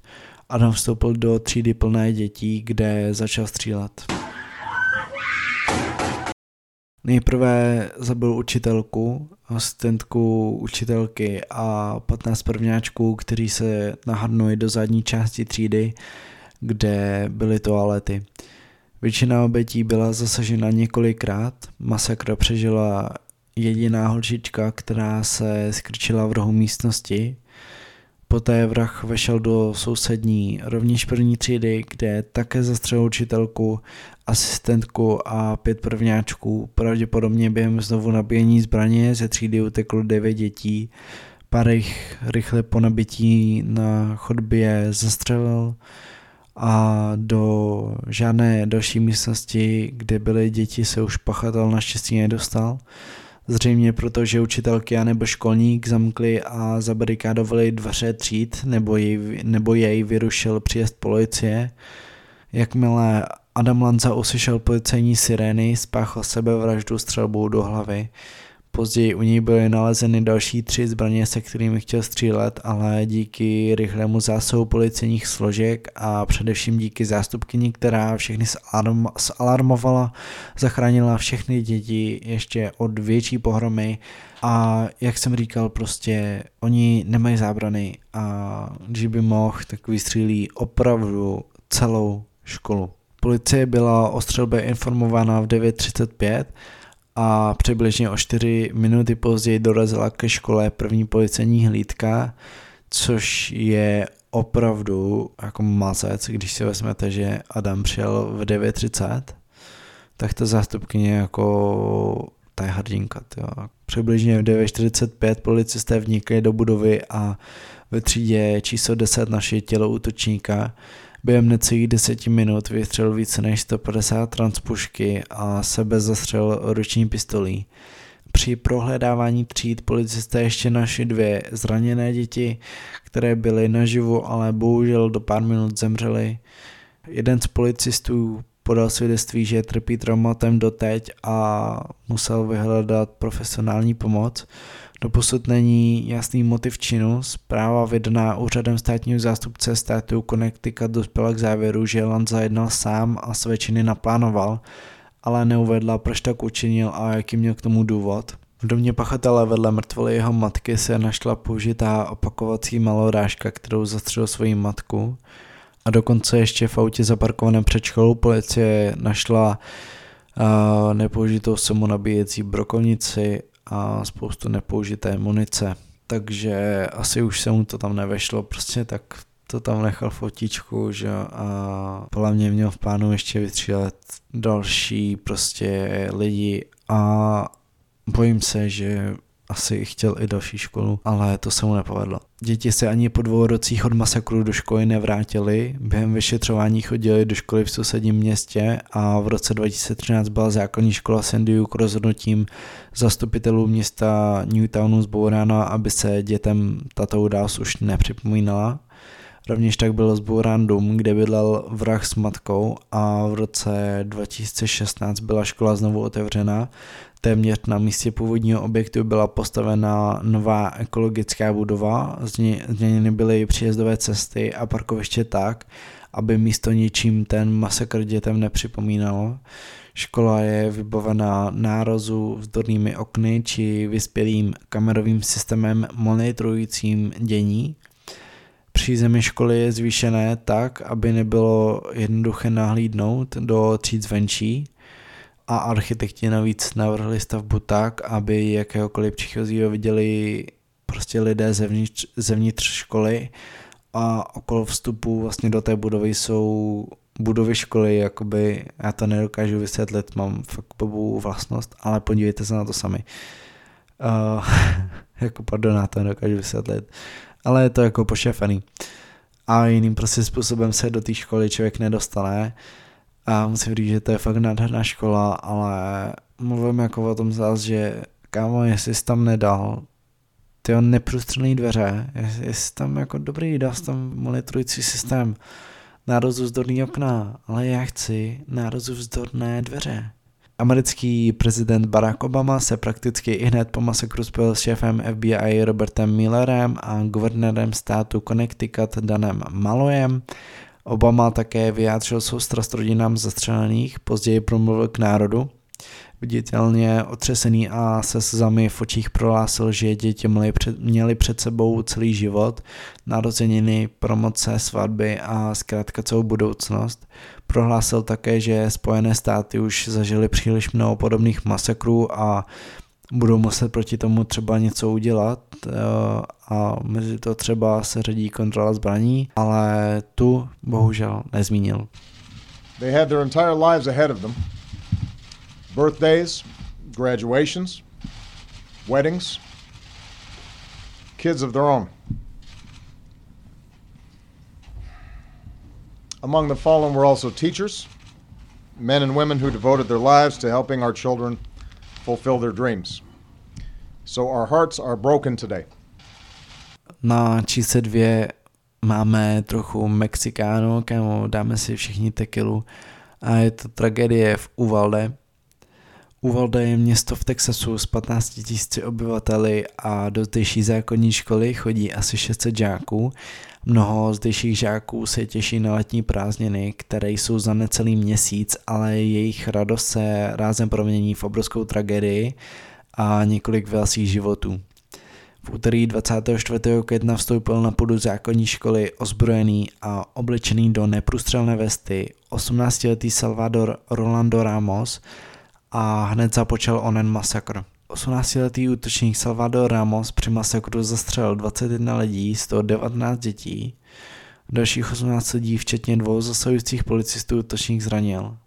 Adam vstoupil do třídy plné dětí, kde začal střílet. Nejprve zabil učitelku, asistentku učitelky a 15 prvňáčků, kteří se nahrnuli do zadní části třídy, kde byly toalety. Většina obětí byla zasažena několikrát, masakra přežila jediná holčička, která se skrčila v rohu místnosti. Poté vrah vešel do sousední, rovněž první třídy, kde také zastřelil učitelku, asistentku a pět prvňáčků. Pravděpodobně během znovu nabíjení zbraně ze třídy uteklo devět dětí. Pár jich rychle po nabití na chodbě zastřelil a do žádné další místnosti, kde byly děti, se už pachatel naštěstí nedostal. Zřejmě proto, že učitelky a nebo školník zamkli a zabarikádovali dveře tříd, nebo jej, nebo jej vyrušil příjezd policie. Jakmile Adam Lanza uslyšel policejní sirény, spáchal sebevraždu střelbou do hlavy. Později u něj byly nalezeny další tři zbraně, se kterými chtěl střílet, ale díky rychlému zásahu policejních složek a především díky zástupkyni, která všechny zalarmovala, zachránila všechny děti ještě od větší pohromy a jak jsem říkal, prostě oni nemají zábrany a když by mohl, tak vystřílí opravdu celou školu. Policie byla o střelbě informována v 9.35 a přibližně o 4 minuty později dorazila ke škole první policejní hlídka, což je opravdu jako mazec, když si vezmete, že Adam přijel v 9.30, tak ta zástupkyně jako ta je hrdinka. Přibližně v 9.45 policisté vnikli do budovy a ve třídě číslo 10 naše tělo útočníka Během necelých deseti minut vystřelil více než 150 transpušky a sebe zastřel ruční pistolí. Při prohledávání tříd policisté ještě našli dvě zraněné děti, které byly naživu, ale bohužel do pár minut zemřely. Jeden z policistů podal svědectví, že trpí traumatem doteď a musel vyhledat profesionální pomoc. Doposud není jasný motiv činu. Zpráva vydaná úřadem státního zástupce státu Connecticut dospěla k závěru, že Lanza jednal sám a své činy naplánoval, ale neuvedla, proč tak učinil a jaký měl k tomu důvod. V domě pachatele vedle mrtvoly jeho matky se našla použitá opakovací malorážka, kterou zastřelil svoji matku. A dokonce ještě v autě zaparkovaném před školou policie našla uh, nepoužitou samonabíjecí brokovnici a spoustu nepoužité munice. Takže asi už se mu to tam nevešlo, prostě tak to tam nechal fotičku, že a podle mě měl v plánu ještě vystřílet další prostě lidi a bojím se, že asi chtěl i další školu, ale to se mu nepovedlo. Děti se ani po dvou rocích od masakru do školy nevrátili, během vyšetřování chodili do školy v sousedním městě a v roce 2013 byla základní škola St. Duke rozhodnutím zastupitelů města Newtownu zbourána, aby se dětem tato událost už nepřipomínala. Rovněž tak byl zbourán dům, kde bydlel vrah s matkou a v roce 2016 byla škola znovu otevřena Téměř na místě původního objektu byla postavena nová ekologická budova, změněny byly příjezdové cesty a parkoviště tak, aby místo ničím ten masakr dětem nepřipomínalo. Škola je vybavená nározu vzdornými okny či vyspělým kamerovým systémem monitorujícím dění. Přízemí školy je zvýšené tak, aby nebylo jednoduché nahlídnout do tříd zvenčí a architekti navíc navrhli stavbu tak, aby jakéhokoliv příchozího viděli prostě lidé zevnitř, zevnitř školy a okolo vstupu vlastně do té budovy jsou budovy školy, jakoby, já to nedokážu vysvětlit, mám fakt blbou vlastnost, ale podívejte se na to sami. Uh, jako pardon, já to nedokážu vysvětlit, ale je to jako pošefaný. A jiným prostě způsobem se do té školy člověk nedostane. A musím říct, že to je fakt nádherná škola, ale mluvím jako o tom zás, že kámo, jestli jsi tam nedal ty neprůstřelné dveře, jestli jsi tam jako dobrý, dal jsi tam monitorující systém, nározu vzdorný okna, ale já chci nározu vzdorné dveře. Americký prezident Barack Obama se prakticky i hned po masakru spojil s šéfem FBI Robertem Millerem a guvernérem státu Connecticut Danem Malojem Obama také vyjádřil soustrast rodinám zastřelených, později promluvil k národu. Viditelně otřesený a se slzami v očích prohlásil, že děti měly před, měli před sebou celý život, narozeniny, promoce, svatby a zkrátka celou budoucnost. Prohlásil také, že Spojené státy už zažili příliš mnoho podobných masakrů a budou muset proti tomu třeba něco udělat eh, a mezi to třeba se řadí kontrola zbraní, ale tu bohužel nezmínil. They had their entire lives ahead of them. Birthdays, graduations, weddings, kids of their own. Among the fallen were also teachers, men and women who devoted their lives to helping our children fulfill their dreams. So our hearts are broken today. Na čísle dvě máme trochu Mexikánu, kámo, dáme si všichni tekilu a je to tragédie v Uvalde. Uvalde je město v Texasu s 15 000 obyvateli a do zdejší zákonní školy chodí asi 600 žáků. Mnoho zdejších žáků se těší na letní prázdniny, které jsou za necelý měsíc, ale jejich radost se rázem promění v obrovskou tragédii a několik vylsých životů. V úterý 24. května vstoupil na půdu zákonní školy ozbrojený a oblečený do neprůstřelné vesty 18-letý Salvador Rolando Ramos a hned započal onen masakr. 18-letý útočník Salvador Ramos při masakru zastřelil 21 lidí, z toho 19 dětí. Dalších 18 lidí, včetně dvou zasahujících policistů, útočník zranil.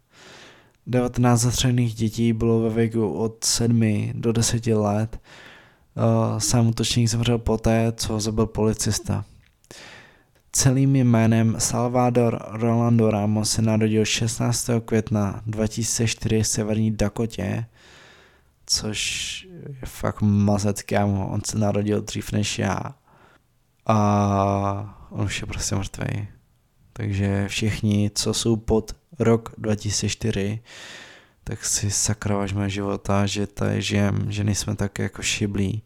19 zastřelených dětí bylo ve věku od 7 do 10 let. Sám útočník zemřel poté, co zabil policista. Celým jménem Salvador Rolando Ramos se narodil 16. května 2004 v severní Dakotě, což je fakt mazec, kámo. On se narodil dřív než já. A on už je prostě mrtvý. Takže všichni, co jsou pod rok 2004, tak si sakra vážme života, že tady žijem, že nejsme tak jako šiblí.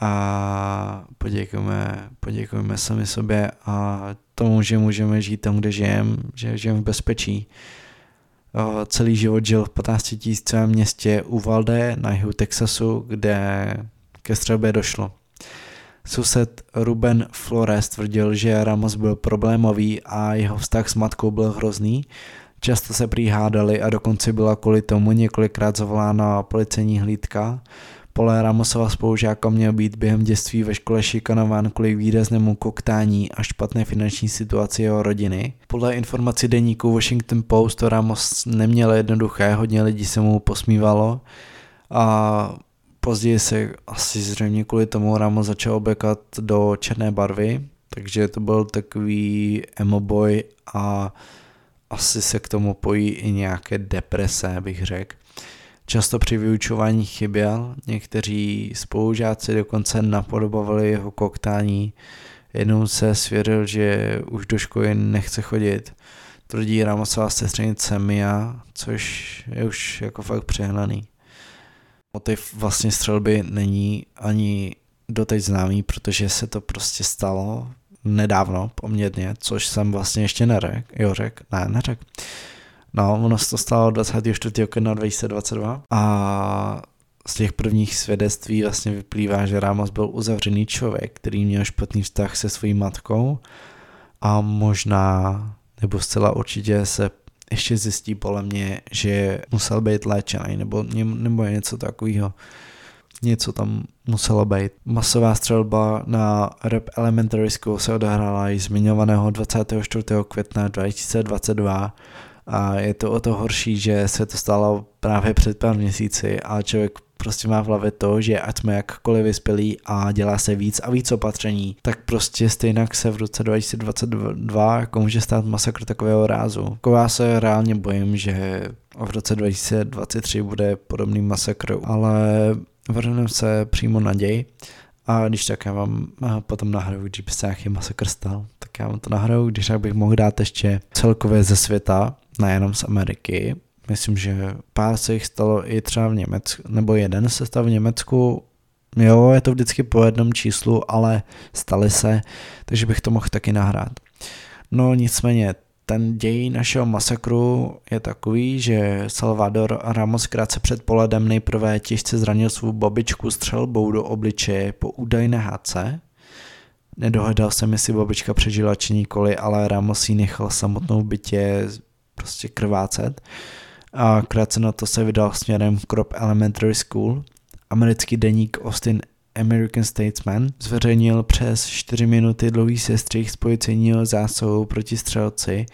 A poděkujeme, poděkujeme sami sobě a tomu, že můžeme žít tam, kde žijeme, že žijeme v bezpečí. Celý život žil v 15 tisícovém městě Uvalde na jihu Texasu, kde ke střelbě došlo. Sused Ruben Flores tvrdil, že Ramos byl problémový a jeho vztah s matkou byl hrozný. Často se prý hádali a dokonce byla kvůli tomu několikrát zavolána policejní hlídka. Pole Ramosova spolužáka měl být během dětství ve škole šikanován kvůli výraznému koktání a špatné finanční situaci jeho rodiny. Podle informací deníku Washington Post Ramos neměl jednoduché, hodně lidí se mu posmívalo a později se asi zřejmě kvůli tomu Ramos začal oblekat do černé barvy, takže to byl takový emo boy a asi se k tomu pojí i nějaké deprese, bych řekl. Často při vyučování chyběl, někteří spolužáci dokonce napodobovali jeho koktání. Jednou se svěřil, že už do školy nechce chodit. Tvrdí Ramosová sestřenice Mia, což je už jako fakt přehnaný. Motiv vlastně střelby není ani doteď známý, protože se to prostě stalo nedávno poměrně, což jsem vlastně ještě neřekl. Jo, řek, ne, neřekl. No, ono se to stalo 24. května 2022 a z těch prvních svědectví vlastně vyplývá, že Ramos byl uzavřený člověk, který měl špatný vztah se svojí matkou a možná, nebo zcela určitě se ještě zjistí podle mě, že musel být léčený nebo, nebo něco takového. Něco tam muselo být. Masová střelba na Rep Elementary School se odehrála i zmiňovaného 24. května 2022 a je to o to horší, že se to stalo právě před pár měsíci a člověk prostě má v hlavě to, že ať jsme jakkoliv vyspělí a dělá se víc a víc opatření, tak prostě stejně se v roce 2022 jako může stát masakr takového rázu. Jako já se reálně bojím, že v roce 2023 bude podobný masakr, ale vrhneme se přímo na děj. A když tak já vám potom nahraju, když by se nějaký masakr stal, tak já vám to nahraju, když tak bych mohl dát ještě celkově ze světa, nejenom z Ameriky. Myslím, že pár se jich stalo i třeba v Německu, nebo jeden se stal v Německu. Jo, je to vždycky po jednom číslu, ale stali se, takže bych to mohl taky nahrát. No nicméně, ten děj našeho masakru je takový, že Salvador Ramos krátce před poledem nejprve těžce zranil svou babičku střelbou do obličeje po údajné hádce. Nedohledal jsem, jestli babička přežila či nikoli, ale Ramos ji nechal samotnou v bytě prostě krvácet. A krátce na to se vydal směrem Crop Elementary School. Americký deník Austin American Statesman zveřejnil přes 4 minuty dlouhý sestřih z policejního zásahu proti střelci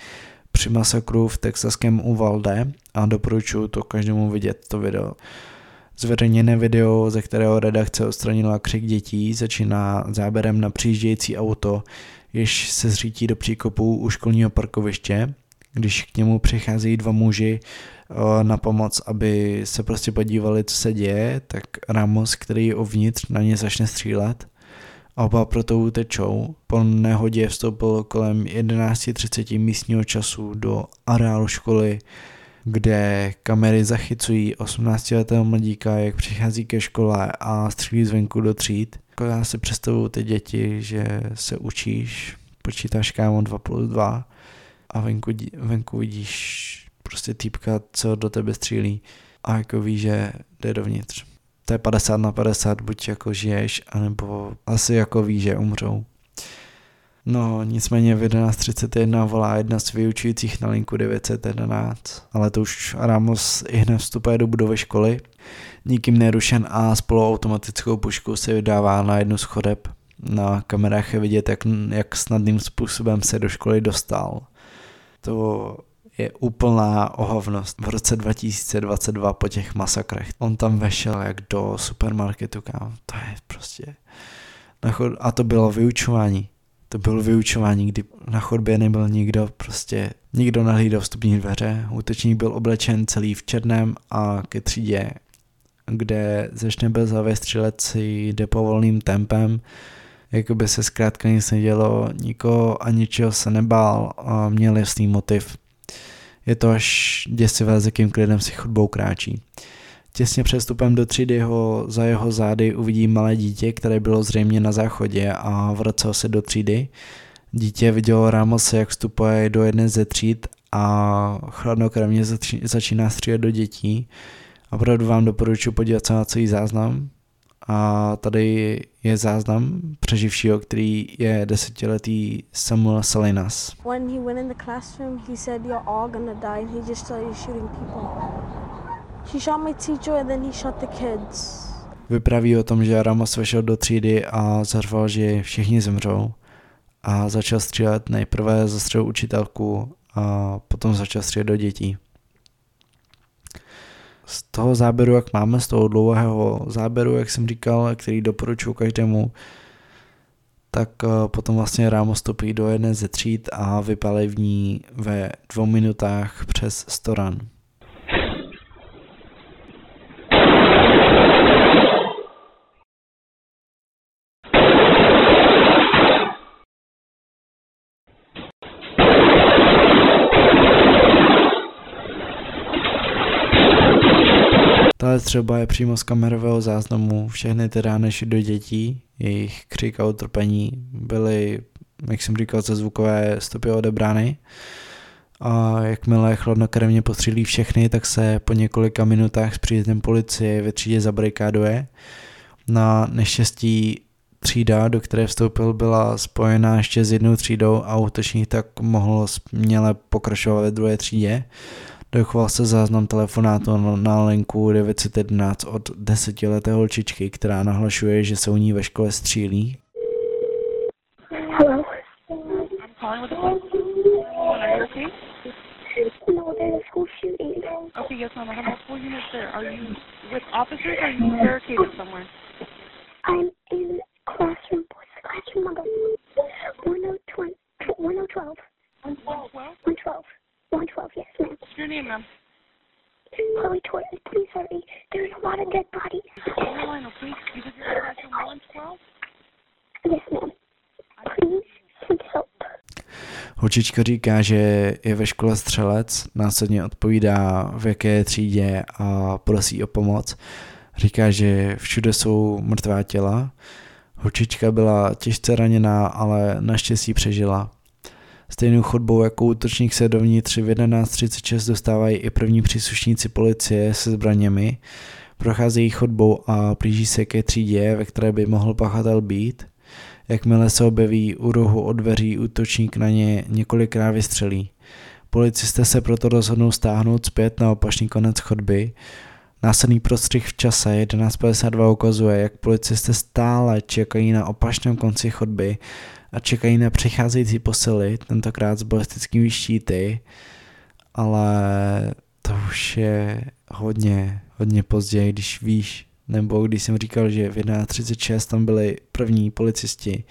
při masakru v texaském Uvalde a doporučuji to každému vidět to video. Zveřejněné video, ze kterého redakce odstranila křik dětí, začíná záběrem na přijíždějící auto, jež se zřítí do příkopů u školního parkoviště, když k němu přicházejí dva muži na pomoc, aby se prostě podívali, co se děje, tak Ramos, který je uvnitř, na ně začne střílet. A oba proto utečou. Po nehodě vstoupil kolem 11.30 místního času do areálu školy, kde kamery zachycují 18-letého mladíka, jak přichází ke škole a střílí zvenku do tříd. Já si představuju ty děti, že se učíš, počítáš kámo 2 plus 2 a venku, venku vidíš prostě týpka, co do tebe střílí a jako ví, že jde dovnitř. To je 50 na 50, buď jako žiješ, anebo asi jako ví, že umřou. No, nicméně v 11.31 volá jedna z vyučujících na linku 911, ale to už Ramos i hned vstupuje do budovy školy, nikým nerušen a s poloautomatickou puškou se vydává na jednu z chodeb. Na kamerách je vidět, jak, jak snadným způsobem se do školy dostal. To je úplná ohovnost v roce 2022 po těch masakrech. On tam vešel jak do supermarketu, kam. To je prostě... A to bylo vyučování. To bylo vyučování, kdy na chodbě nebyl nikdo, prostě nikdo nahlídal vstupní dveře. Útočník byl oblečen celý v černém a ke třídě, kde začne bezhavě střílet si jde povolným tempem, jako by se zkrátka nic nedělo, nikoho a ničeho se nebál a měl jasný motiv je to až děsivé, s jakým klidem si chodbou kráčí. Těsně před vstupem do třídy ho za jeho zády uvidí malé dítě, které bylo zřejmě na záchodě a vracelo se do třídy. Dítě vidělo Ramose, jak vstupuje do jedné ze tříd a chladnokrevně začíná střílet do dětí. Opravdu vám doporučuji podívat se na celý záznam, a tady je záznam přeživšího, který je desetiletý Samuel Salinas. When he went in the classroom, he said you're all gonna die and he just started shooting people. He shot my teacher and then he shot the kids. Vypraví o tom, že Ramos vešel do třídy a zařval, že všichni zemřou a začal střílet nejprve zastřelil učitelku a potom začal střílet do dětí z toho záběru, jak máme, z toho dlouhého záběru, jak jsem říkal, který doporučuji každému, tak eh, potom vlastně rámo stopí do jedné ze tříd a vypálí v ní ve dvou minutách přes 100 ran. Tahle třeba je přímo z kamerového záznamu, všechny ty rány do dětí, jejich křik a utrpení byly, jak jsem říkal, ze zvukové stopy odebrány. A jakmile chladnokrevně postřílí všechny, tak se po několika minutách s příjezdem policie ve třídě zabarikáduje. Na neštěstí třída, do které vstoupil, byla spojená ještě s jednou třídou a útočník tak mohl směle pokračovat ve druhé třídě. Dochoval se záznam telefonátu na linku 911 od desetileté holčičky, která nahlašuje, že se u ní ve škole střílí. Hello. I'm calling with the police. Are you okay? No, there's a school shooting. Okay, yes, ma'am. I have multiple units there. Are you with officers or are you barricaded somewhere? I'm in classroom, boys classroom number your name, ma'am? Chloe Torres, please hurry. There's a lot of dead bodies. Hold the line, okay? You you're in 112? Yes, ma'am. Please, please help. Holčička říká, že je ve škole střelec, následně odpovídá v jaké třídě a prosí o pomoc. Říká, že všude jsou mrtvá těla. Holčička byla těžce raněná, ale naštěstí přežila. Stejnou chodbou jako útočník se dovnitř v 11.36 dostávají i první příslušníci policie se zbraněmi. Procházejí chodbou a blíží se ke třídě, ve které by mohl pachatel být. Jakmile se objeví u rohu od dveří, útočník na ně několikrát vystřelí. Policisté se proto rozhodnou stáhnout zpět na opačný konec chodby. Následný prostřih v čase 11.52 ukazuje, jak policisté stále čekají na opačném konci chodby a čekají na přicházející posily, tentokrát s balistickými štíty, ale to už je hodně, hodně později, když víš, nebo když jsem říkal, že v 11.36 tam byli první policisti,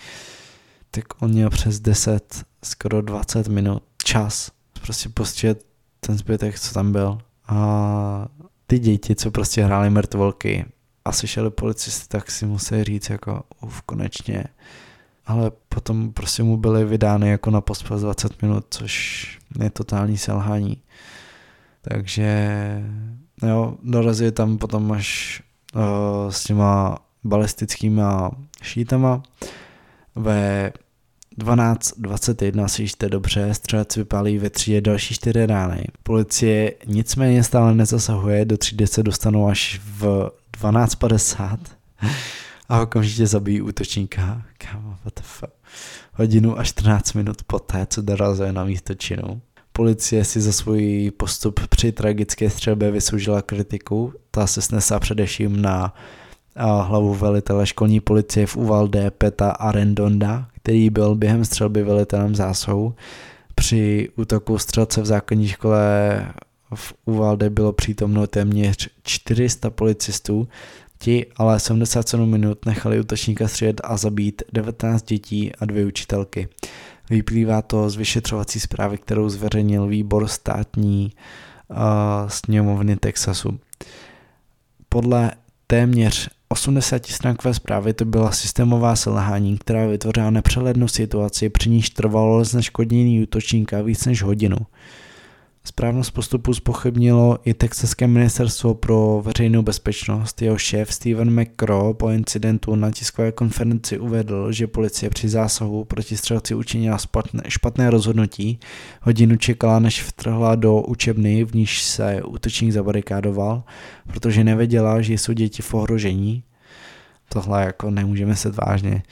tak on měl přes 10, skoro 20 minut čas prostě postřet ten zbytek, co tam byl. A ty děti, co prostě hráli mrtvolky a slyšeli policisty, tak si museli říct jako uf, konečně. Ale potom prostě mu byly vydány jako na pospas 20 minut, což je totální selhání. Takže jo, dorazili tam potom až uh, s těma balistickýma šítama. Ve 12.21 si jište dobře, střelec vypálí ve třídě další čtyři rány. Policie nicméně stále nezasahuje, do třídy se dostanou až v 12.50 a okamžitě zabijí útočníka. Kámo, what the fuck. Hodinu a 14 minut poté, co dorazuje na místo činu. Policie si za svůj postup při tragické střelbě vysoužila kritiku. Ta se snesla především na hlavu velitele školní policie v Uvalde Peta Arendonda, který byl během střelby velitelem zásahu. Při útoku střelce v základní škole v Uvalde bylo přítomno téměř 400 policistů, ti ale 77 minut nechali útočníka střílet a zabít 19 dětí a dvě učitelky. Vyplývá to z vyšetřovací zprávy, kterou zveřejnil výbor státní uh, sněmovny Texasu. Podle téměř 80 stránkové zprávy to byla systémová selhání, která vytvořila nepřehlednou situaci, při níž trvalo zneškodnění útočníka víc než hodinu. Správnost postupu spochybnilo i Texaské ministerstvo pro veřejnou bezpečnost. Jeho šéf Steven McCraw po incidentu na tiskové konferenci uvedl, že policie při zásahu proti střelci učinila špatné, špatné rozhodnutí. Hodinu čekala, než vtrhla do učebny, v níž se útočník zabarikádoval, protože nevěděla, že jsou děti v ohrožení. Tohle jako nemůžeme se vážně.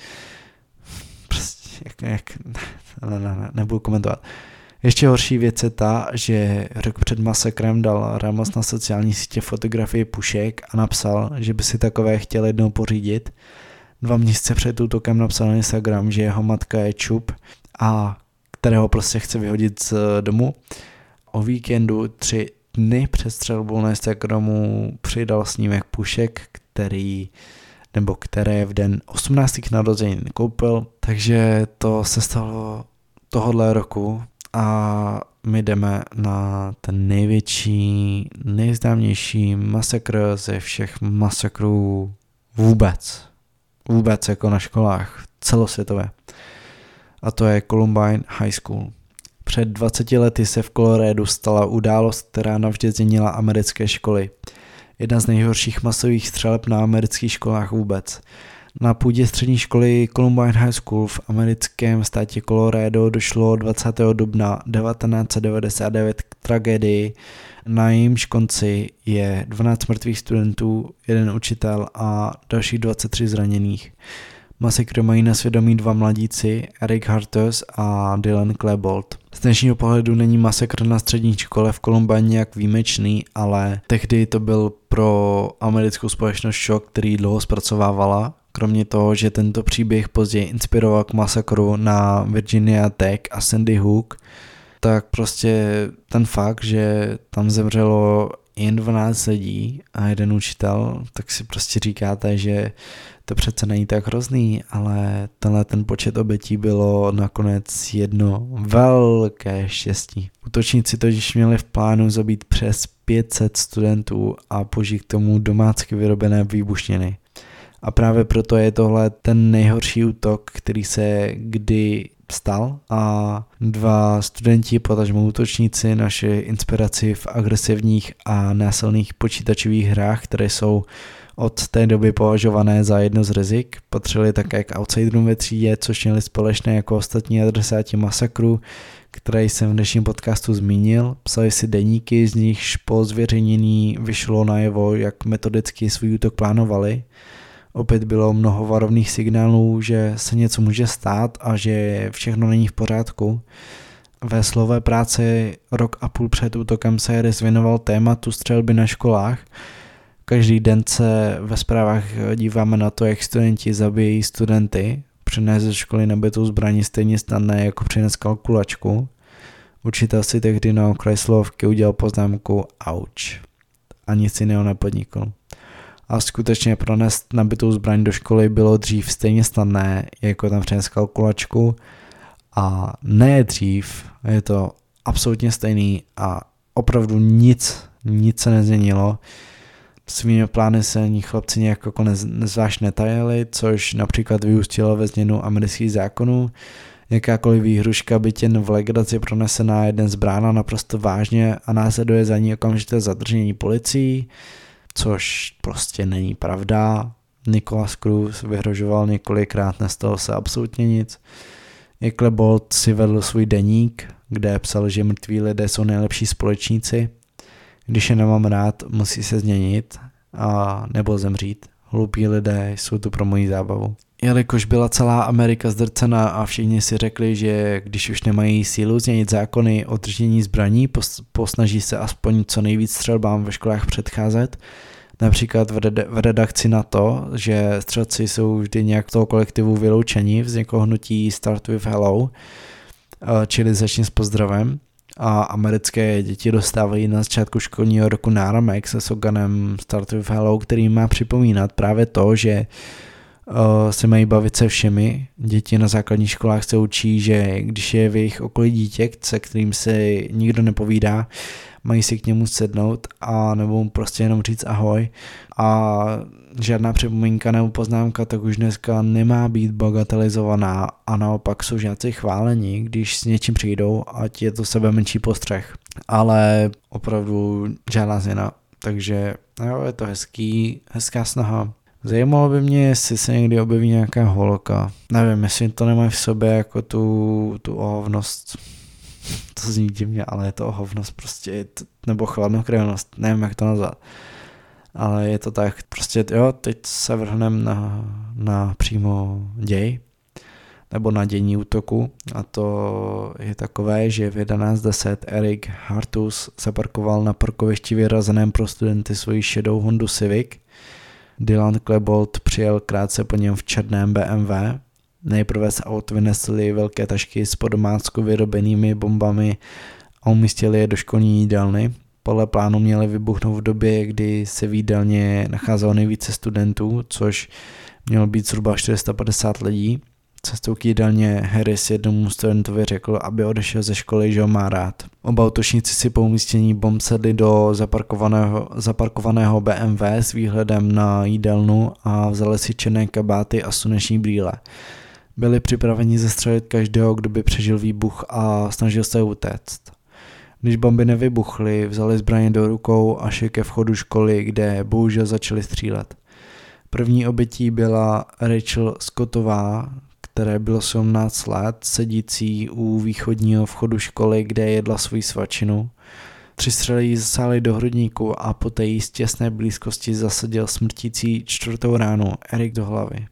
Prostě, jak, jak, ne, ne, ne, nebudu komentovat. Ještě horší věc je ta, že rok před masakrem dal Ramos na sociální sítě fotografii pušek a napsal, že by si takové chtěl jednou pořídit. Dva měsíce před útokem napsal na Instagram, že jeho matka je čup a kterého prostě chce vyhodit z domu. O víkendu tři dny před střelbou na Instagramu přidal snímek pušek, který nebo které v den 18. narozenin koupil, takže to se stalo tohohle roku a my jdeme na ten největší, nejznámější masakr ze všech masakrů vůbec. Vůbec jako na školách, celosvětové. A to je Columbine High School. Před 20 lety se v Coloradu stala událost, která navždy změnila americké školy. Jedna z nejhorších masových střeleb na amerických školách vůbec. Na půdě střední školy Columbine High School v americkém státě Colorado došlo 20. dubna 1999 k tragédii, na jejímž konci je 12 mrtvých studentů, jeden učitel a dalších 23 zraněných. Masakr mají na svědomí dva mladíci, Eric Hartos a Dylan Klebold. Z dnešního pohledu není masakr na střední škole v Columbine nějak výjimečný, ale tehdy to byl pro americkou společnost šok, který dlouho zpracovávala Kromě toho, že tento příběh později inspiroval k masakru na Virginia Tech a Sandy Hook, tak prostě ten fakt, že tam zemřelo jen 12 lidí a jeden učitel, tak si prostě říkáte, že to přece není tak hrozný, ale tenhle ten počet obětí bylo nakonec jedno velké štěstí. Útočníci totiž měli v plánu zabít přes 500 studentů a použít k tomu domácky vyrobené výbušniny. A právě proto je tohle ten nejhorší útok, který se kdy stal a dva studenti, potažmo útočníci, naše inspiraci v agresivních a násilných počítačových hrách, které jsou od té doby považované za jedno z rizik. Patřili také k outsiderům ve třídě, což měli společné jako ostatní adresáti masakru, které jsem v dnešním podcastu zmínil. Psali si deníky, z nichž po zveřejnění vyšlo najevo, jak metodicky svůj útok plánovali. Opět bylo mnoho varovných signálů, že se něco může stát a že všechno není v pořádku. Ve slové práci rok a půl před útokem se Harris věnoval tématu střelby na školách. Každý den se ve zprávách díváme na to, jak studenti zabíjí studenty. Přinést ze školy nabitou zbraní stejně snadné jako přinést kalkulačku. Učitel si tehdy na okraj slovky udělal poznámku ouch a nic jiného nepodnikl. A skutečně pronést nabitou zbraň do školy bylo dřív stejně snadné, jako tam přinést kalkulačku a ne dřív, je to absolutně stejný a opravdu nic, nic se nezměnilo. Svými plány se ní chlapci nějak jako nezvlášť netajili, což například vyústilo ve změnu amerických zákonů. Jakákoliv výhruška by jen v legraci pronesená jeden z brána naprosto vážně a následuje za ní okamžité zadržení policií, což prostě není pravda. Nicholas Cruz vyhrožoval několikrát, nestalo se absolutně nic. Eklebold si vedl svůj deník, kde psal, že mrtví lidé jsou nejlepší společníci. Když je nemám rád, musí se změnit a nebo zemřít. Hlupí lidé jsou tu pro moji zábavu. Jelikož byla celá Amerika zdrcena a všichni si řekli, že když už nemají sílu změnit zákony o držení zbraní, posnaží se aspoň co nejvíc střelbám ve školách předcházet, například v redakci na to, že střelci jsou vždy nějak toho kolektivu vyloučeni, vzniklo hnutí Start with Hello, eh, čili začni s pozdravem. A americké děti dostávají na začátku školního roku náramek se sloganem Start with Hello, který má připomínat právě to, že se mají bavit se všemi. Děti na základních školách se učí, že když je v jejich okolí dítě, se kterým se nikdo nepovídá, mají si k němu sednout a nebo mu prostě jenom říct ahoj a žádná připomínka nebo poznámka tak už dneska nemá být bagatelizovaná a naopak jsou žáci chválení, když s něčím přijdou, ať je to sebe menší postřeh. Ale opravdu žádná změna, takže jo, je to hezký, hezká snaha. Zajímalo by mě, jestli se někdy objeví nějaká holka. Nevím, jestli to nemá v sobě jako tu, tu ohovnost to zní divně, ale je to ohovnost prostě, nebo chladnokrevnost, nevím jak to nazvat. Ale je to tak, prostě jo, teď se vrhneme na, na přímo děj, nebo na dění útoku a to je takové, že v 11.10 Eric Hartus zaparkoval na parkovišti vyrazeném pro studenty svoji šedou Hondu Civic. Dylan Klebold přijel krátce po něm v černém BMW, Nejprve z aut vynesli velké tašky s podomácku vyrobenými bombami a umístili je do školní jídelny. Podle plánu měly vybuchnout v době, kdy se v jídelně nacházelo nejvíce studentů, což mělo být zhruba 450 lidí. Cestou k jídelně Harris jednomu studentovi řekl, aby odešel ze školy, že ho má rád. Oba útočníci si po umístění bomb sedli do zaparkovaného, zaparkovaného BMW s výhledem na jídelnu a vzali si černé kabáty a sluneční brýle. Byli připraveni zestřelit každého, kdo by přežil výbuch a snažil se utéct. Když bomby nevybuchly, vzali zbraně do rukou a šli ke vchodu školy, kde bohužel začali střílet. První obětí byla Rachel Scottová, které bylo 17 let, sedící u východního vchodu školy, kde jedla svoji svačinu. Tři střely jí zasály do hrudníku a poté jí z těsné blízkosti zasadil smrtící čtvrtou ránu Erik do hlavy.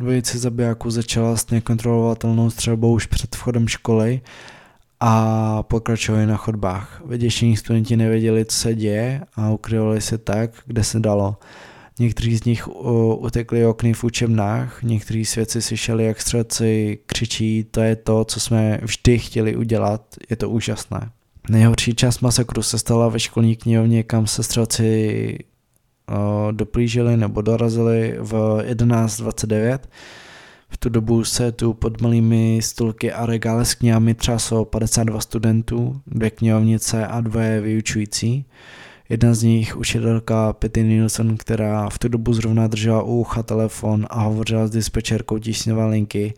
Dvojice zabijáků začala s nekontrolovatelnou střelbou už před vchodem školy a pokračovali na chodbách. Vyděšení studenti nevěděli, co se děje a ukryvali se tak, kde se dalo. Někteří z nich utekli okny v učebnách, někteří svědci slyšeli, jak střelci křičí, to je to, co jsme vždy chtěli udělat, je to úžasné. Nejhorší část masakru se stala ve školní knihovně, kam se střelci doplížili nebo dorazili v 11.29. V tu dobu se tu pod malými stolky a regály s knihami třáslo 52 studentů, dvě knihovnice a dvě vyučující. Jedna z nich, učitelka Petty Nielsen, která v tu dobu zrovna držela u ucha telefon a hovořila s dispečerkou tísňové linky,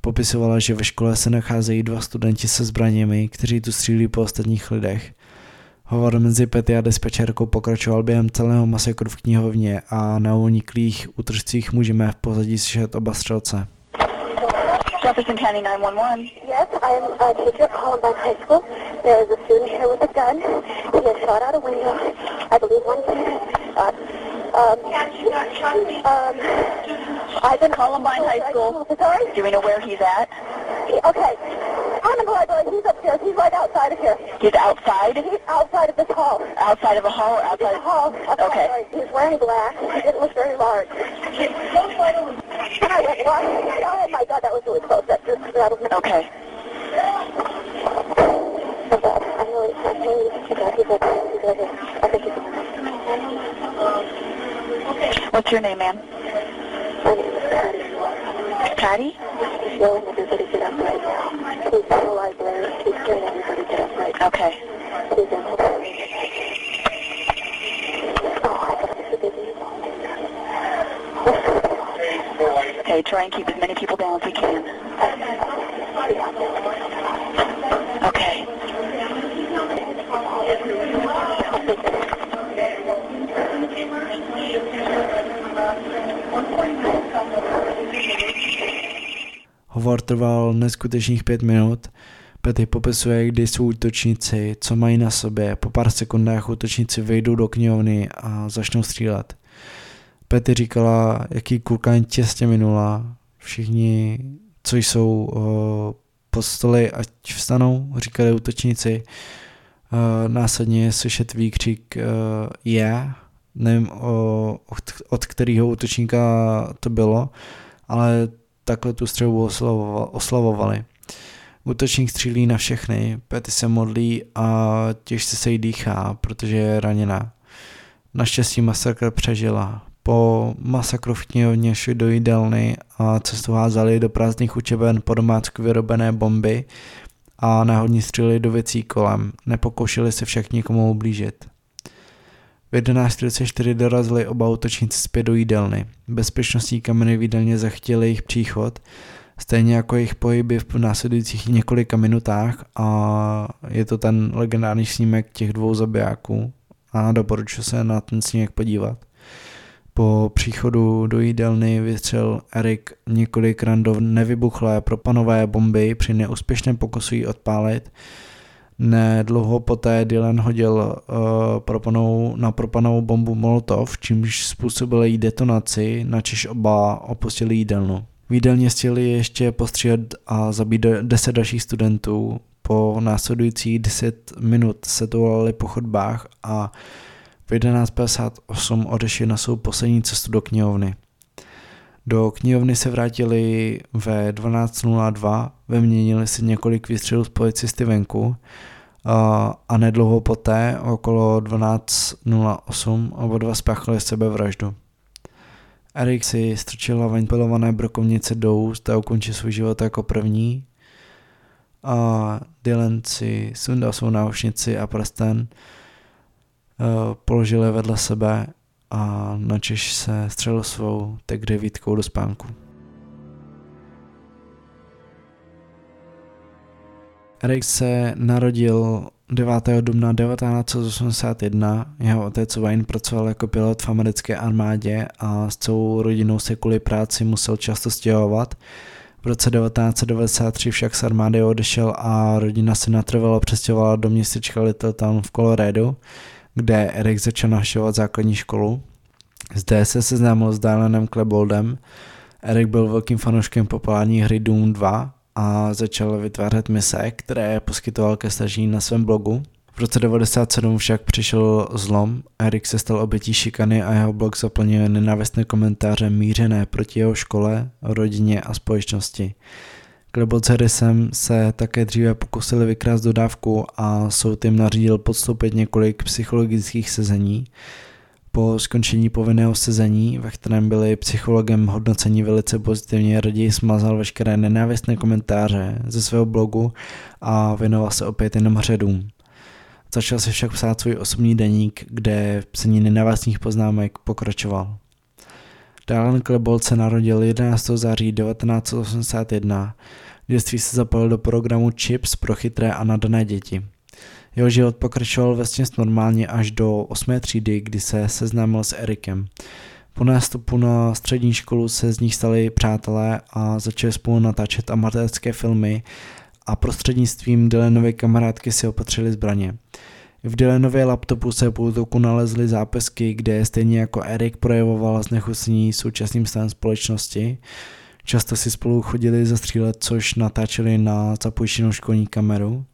popisovala, že ve škole se nacházejí dva studenti se zbraněmi, kteří tu střílí po ostatních lidech. Hovor mezi Petty a dispečerkou pokračoval během celého masakru v knihovně a na uniklých útržcích můžeme v pozadí slyšet oba střelce. Jefferson County 911. Yes, I am a teacher at Columbine High School. There is a student here with a gun. He has shot out a window. I believe one student shot. Um, um, I've been Columbine High School. Sorry? Do we know where he's at? He- Okay. I'm in the library. He's upstairs. He's right outside of here. He's outside? He's outside of this hall. Outside of a hall or outside? Of the hall. Okay. library. He's wearing black. He didn't look very large. And I went? Oh my God, that was really close. That just rattled me. Okay. What's your name, ma'am? My name is Patty. Patty? He's yelling everybody get up right now. Please go the library. He's scaring everybody get up right now. Okay. Okay, try and keep as many people down as we can. Okay. Hovor trval neskutečných pět minut. Petty popisuje, kdy jsou útočníci, co mají na sobě. Po pár sekundách útočníci vejdou do knihovny a začnou střílet. Petty říkala, jaký kulkání těsně minula. Všichni, co jsou o, pod stoly, ať vstanou, říkali útočníci. O, následně slyšet výkřik je, yeah. nevím od, od kterého útočníka to bylo, ale takhle tu střelbu oslavoval, oslavovali. Útočník střílí na všechny, Petty se modlí a těžce se jí dýchá, protože je raněná. Naštěstí masakr přežila. Po masakru v knihovně šli do jídelny a cestu házali do prázdných učeben po domácku vyrobené bomby a náhodně stříleli do věcí kolem. Nepokoušeli se však nikomu ublížit. V 11.44 dorazili oba útočníci zpět do jídelny. Bezpečnostní kamery v jídelně zachytily jejich příchod, stejně jako jejich pohyby v následujících několika minutách a je to ten legendární snímek těch dvou zabijáků a doporučuji se na ten snímek podívat. Po příchodu do jídelny vystřel Erik několik randov nevybuchlé propanové bomby při neúspěšném pokusu ji odpálit. Nedlouho poté Dylan hodil uh, propanou, na propanovou bombu Molotov, čímž způsobil její detonaci, načež oba opustili jídelnu. V jídelně chtěli ještě postříhat a zabít 10 dalších studentů. Po následujících 10 minut se toulali po chodbách a v 11.58 odešli na svou poslední cestu do knihovny. Do knihovny se vrátili ve 12.02, vyměnili si několik výstřelů z policisty venku a, nedlouho poté, okolo 12.08, oba dva spáchali sebevraždu. Erik si strčil laveň pelované brokovnice do úst a ukončil svůj život jako první. A Dylan si sundal svou náušnici a prsten, položil je vedle sebe a načež se střelil svou tak devítkou do spánku. Erik se narodil 9. dubna 1981. Jeho otec Wayne pracoval jako pilot v americké armádě a s celou rodinou se kvůli práci musel často stěhovat. V roce 1993 však z armády odešel a rodina se natrvalo přestěhovala do městečka Littletown v Coloradu, kde Erik začal navštěvovat základní školu. Zde se seznámil s Dylanem Kleboldem. Erik byl velkým fanouškem populární hry Doom 2 a začal vytvářet mise, které poskytoval ke stažení na svém blogu. V roce 1997 však přišel zlom, Erik se stal obětí šikany a jeho blog zaplnil nenávistné komentáře mířené proti jeho škole, rodině a společnosti. S Harrisem se také dříve pokusili vykrást dodávku a soud jim nařídil podstoupit několik psychologických sezení. Po skončení povinného sezení, ve kterém byli psychologem hodnocení velice pozitivně, raději smazal veškeré nenávistné komentáře ze svého blogu a věnoval se opět jenom hředům. Začal se však psát svůj osobní deník, kde v psaní nenávistných poznámek pokračoval. Dylan Klebold se narodil 11. září 1981. Dětství se zapojil do programu CHIPS pro chytré a nadané děti. Jeho život pokračoval vesměs normálně až do 8. třídy, kdy se seznámil s Erikem. Po nástupu na střední školu se z nich stali přátelé a začali spolu natáčet amatérské filmy a prostřednictvím Dylanovy kamarádky si opatřili zbraně. V Dylanově laptopu se po útoku nalezly zápisky, kde stejně jako Erik projevoval znechucení současným stavem společnosti. Často si spolu chodili zastřílet, což natáčeli na zapůjčenou školní kameru.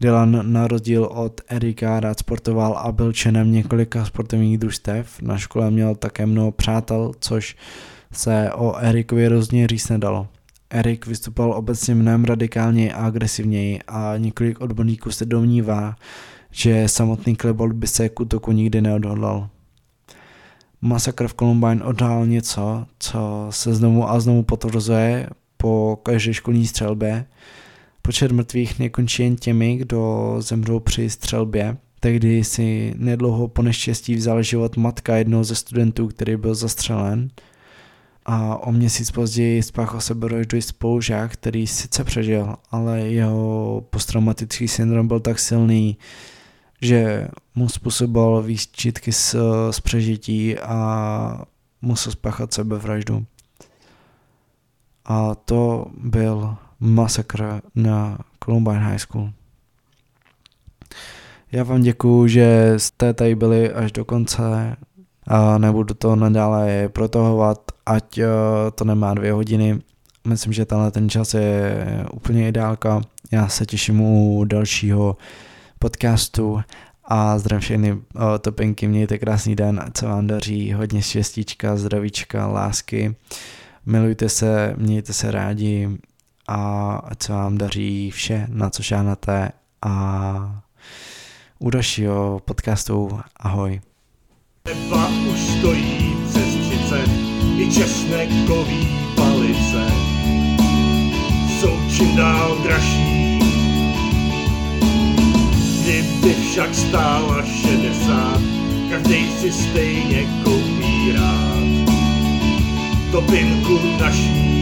Dylan na rozdíl od Erika rád sportoval a byl členem několika sportovních družstev. Na škole měl také mnoho přátel, což se o Erikovi rozně říct nedalo. Erik vystupoval obecně mnohem radikálněji a agresivněji a několik odborníků se domnívá, že samotný Klebold by se k útoku nikdy neodhodlal. Masakr v Columbine odhalil něco, co se znovu a znovu potvrzuje po každé školní střelbě. Počet mrtvých nekončí jen těmi, kdo zemřou při střelbě. Tehdy si nedlouho po neštěstí vzal život matka jednoho ze studentů, který byl zastřelen. A o měsíc později spáchal sebevraždu i spolužák, který sice přežil, ale jeho posttraumatický syndrom byl tak silný, že mu způsobil výčitky z, z přežití a musel spáchat sebevraždu. A to byl masakr na Columbine High School. Já vám děkuju, že jste tady byli až do konce a nebudu to nadále protahovat, ať eh, to nemá dvě hodiny. Myslím, že tenhle ten čas je úplně ideálka. Já se těším u dalšího podcastu a zdravím všechny o, topinky, mějte krásný den, se vám daří, hodně štěstíčka, zdravíčka, lásky, milujte se, mějte se rádi a se vám daří vše, na co šáhnete. A u dalšího podcastu ahoj. Teba už stojí přes 30, i česnekový palice. Jsou čím dál dražší Kdyby však stála 60, každej si stejně koupí rád. Topinku naší